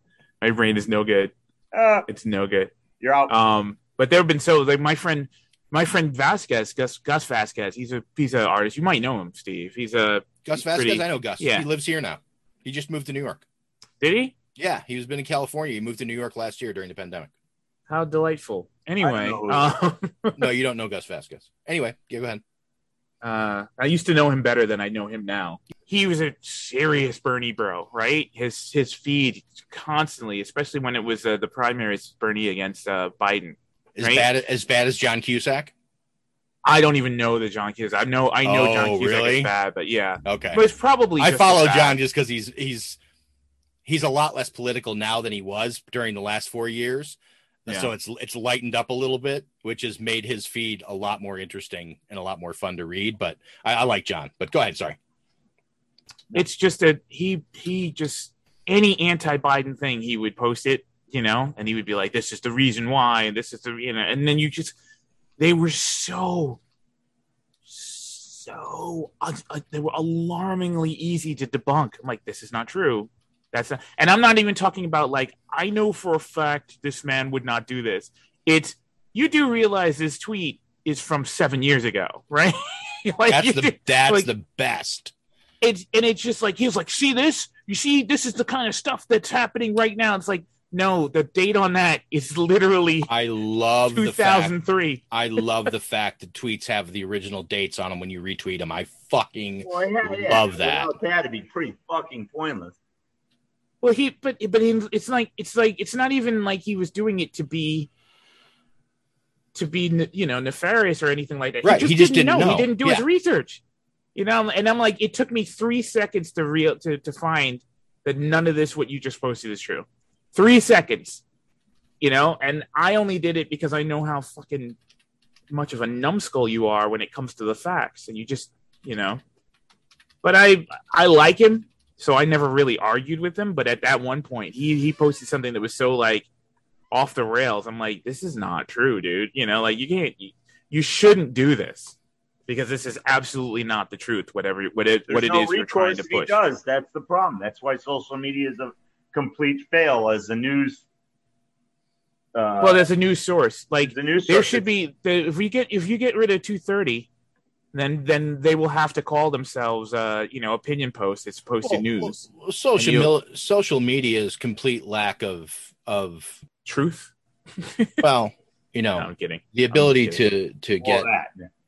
my brain is no good. Uh, It's no good. you're out. Um, but there have been so like my friend, my friend Vasquez, Gus Gus Vasquez. He's a he's an artist. You might know him, Steve. He's a Gus Vasquez, pretty- I know Gus. Yeah. He lives here now. He just moved to New York. did he? Yeah, he was been in California. He moved to New York last year during the pandemic. How delightful. Anyway, um, No, you don't know Gus Vasquez. Anyway, yeah, go ahead. Uh, I used to know him better than I know him now. He was a serious Bernie bro, right? His his feed constantly, especially when it was uh, the primaries, Bernie against uh, Biden. As Right? bad as bad as John Cusack. I don't even know the John Cusack. I know I know John Oh, Cusack really? is bad, but yeah, Okay. but it's probably I follow. John just because he's he's he's a lot less political now than he was during the last four years. Yeah. So it's it's lightened up a little bit, which has made his feed a lot more interesting and a lot more fun to read. But I, I like John. But go ahead. Sorry. It's just that he he just any anti-Biden thing he would post it, you know, and he would be like, "This is the reason why," and this is the you know, and then you just they were so so uh, uh, they were alarmingly easy to debunk. I'm like, this is not true. That's not, and I'm not even talking about like I know for a fact this man would not do this. It's you do realize this tweet is from seven years ago, right? like, That's the do- that's like, the best. it's and it's just like he was like, see this? You see, this is the kind of stuff that's happening right now. It's like, no, the date on that is literally I love the fact 2003. I love the fact that tweets have the original dates on them when you retweet them. I fucking Well, yeah, yeah. love that. Without that, it'd be pretty fucking pointless. Well, he but but he, it's like it's like it's not even like he was doing it to be to be you know nefarious or anything like that. Right, he just didn't know. He didn't do his research. You know, and I'm like, it took me three seconds to real to to find that none of this what you just posted is true. Three seconds. You know, and I only did it because I know how fucking much of a numbskull you are when it comes to the facts, and you just you know. But I I like him, so I never really argued with him. But at that one point, he he posted something that was so like off the rails. I'm like, this is not true, dude. You know, like you can't, you, you shouldn't do this because this is absolutely not the truth. Whatever what it There's what it no is you're trying to if he does. That's the problem. That's why social media is a complete fail as a news. Uh, well, there's a news source. Like the news there source. should be the, if we get if you get rid of 230, then then they will have to call themselves uh you know opinion posts It's posted Well, news. well, social mil- social media's complete lack of of truth. well, you know, I'm kidding. the ability I'm to to get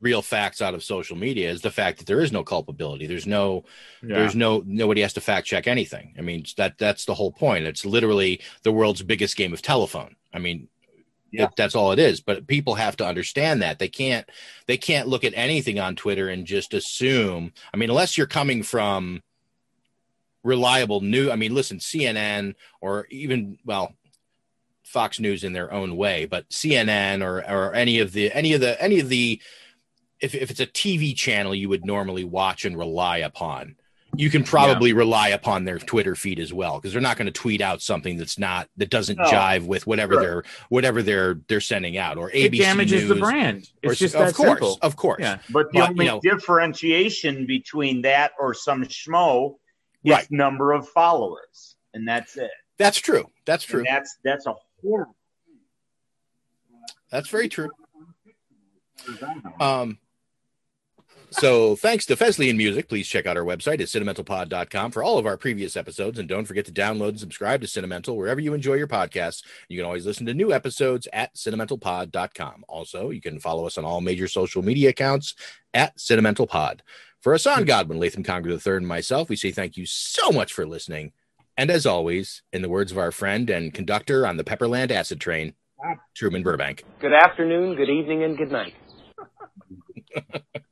real facts out of social media is the fact that there is no culpability. There's no Yeah. there's no nobody has to fact check anything. I mean that that's the whole point. It's literally the world's biggest game of telephone. I mean Yeah. that- that's all it is. But people have to understand that they can't they can't look at anything on Twitter and just assume. I mean, unless you're coming from reliable news. I mean, listen, CNN or even well, Fox News in their own way, but CNN or or any of the any of the any of the if if it's a TV channel you would normally watch and rely upon, you can probably rely upon their Twitter feed as well because they're not going to tweet out something that's not that doesn't No. jive with whatever Sure. they're whatever they're they're sending out or ABC It ABC damages the News brand. It's or- just of that course, simple. of course. Yeah. But the But, only you know- differentiation between that or some schmo is Right. number of followers, and that's it. That's true. That's true. And that's that's a horrible. That's very true. Um, so thanks to Fesleyan Music. Please check out our website at cinementalpod.com for all of our previous episodes. And don't forget to download and subscribe to Cinemental wherever you enjoy your podcasts. You can always listen to new episodes at cinementalpod.com. Also, you can follow us on all major social media accounts at cinementalpod. For Hassan Godwin, Latham Conger III, and myself, we say thank you so much for listening. And as always, in the words of our friend and conductor on the Pepperland Acid Train, Truman Burbank. Good afternoon, good evening, and good night.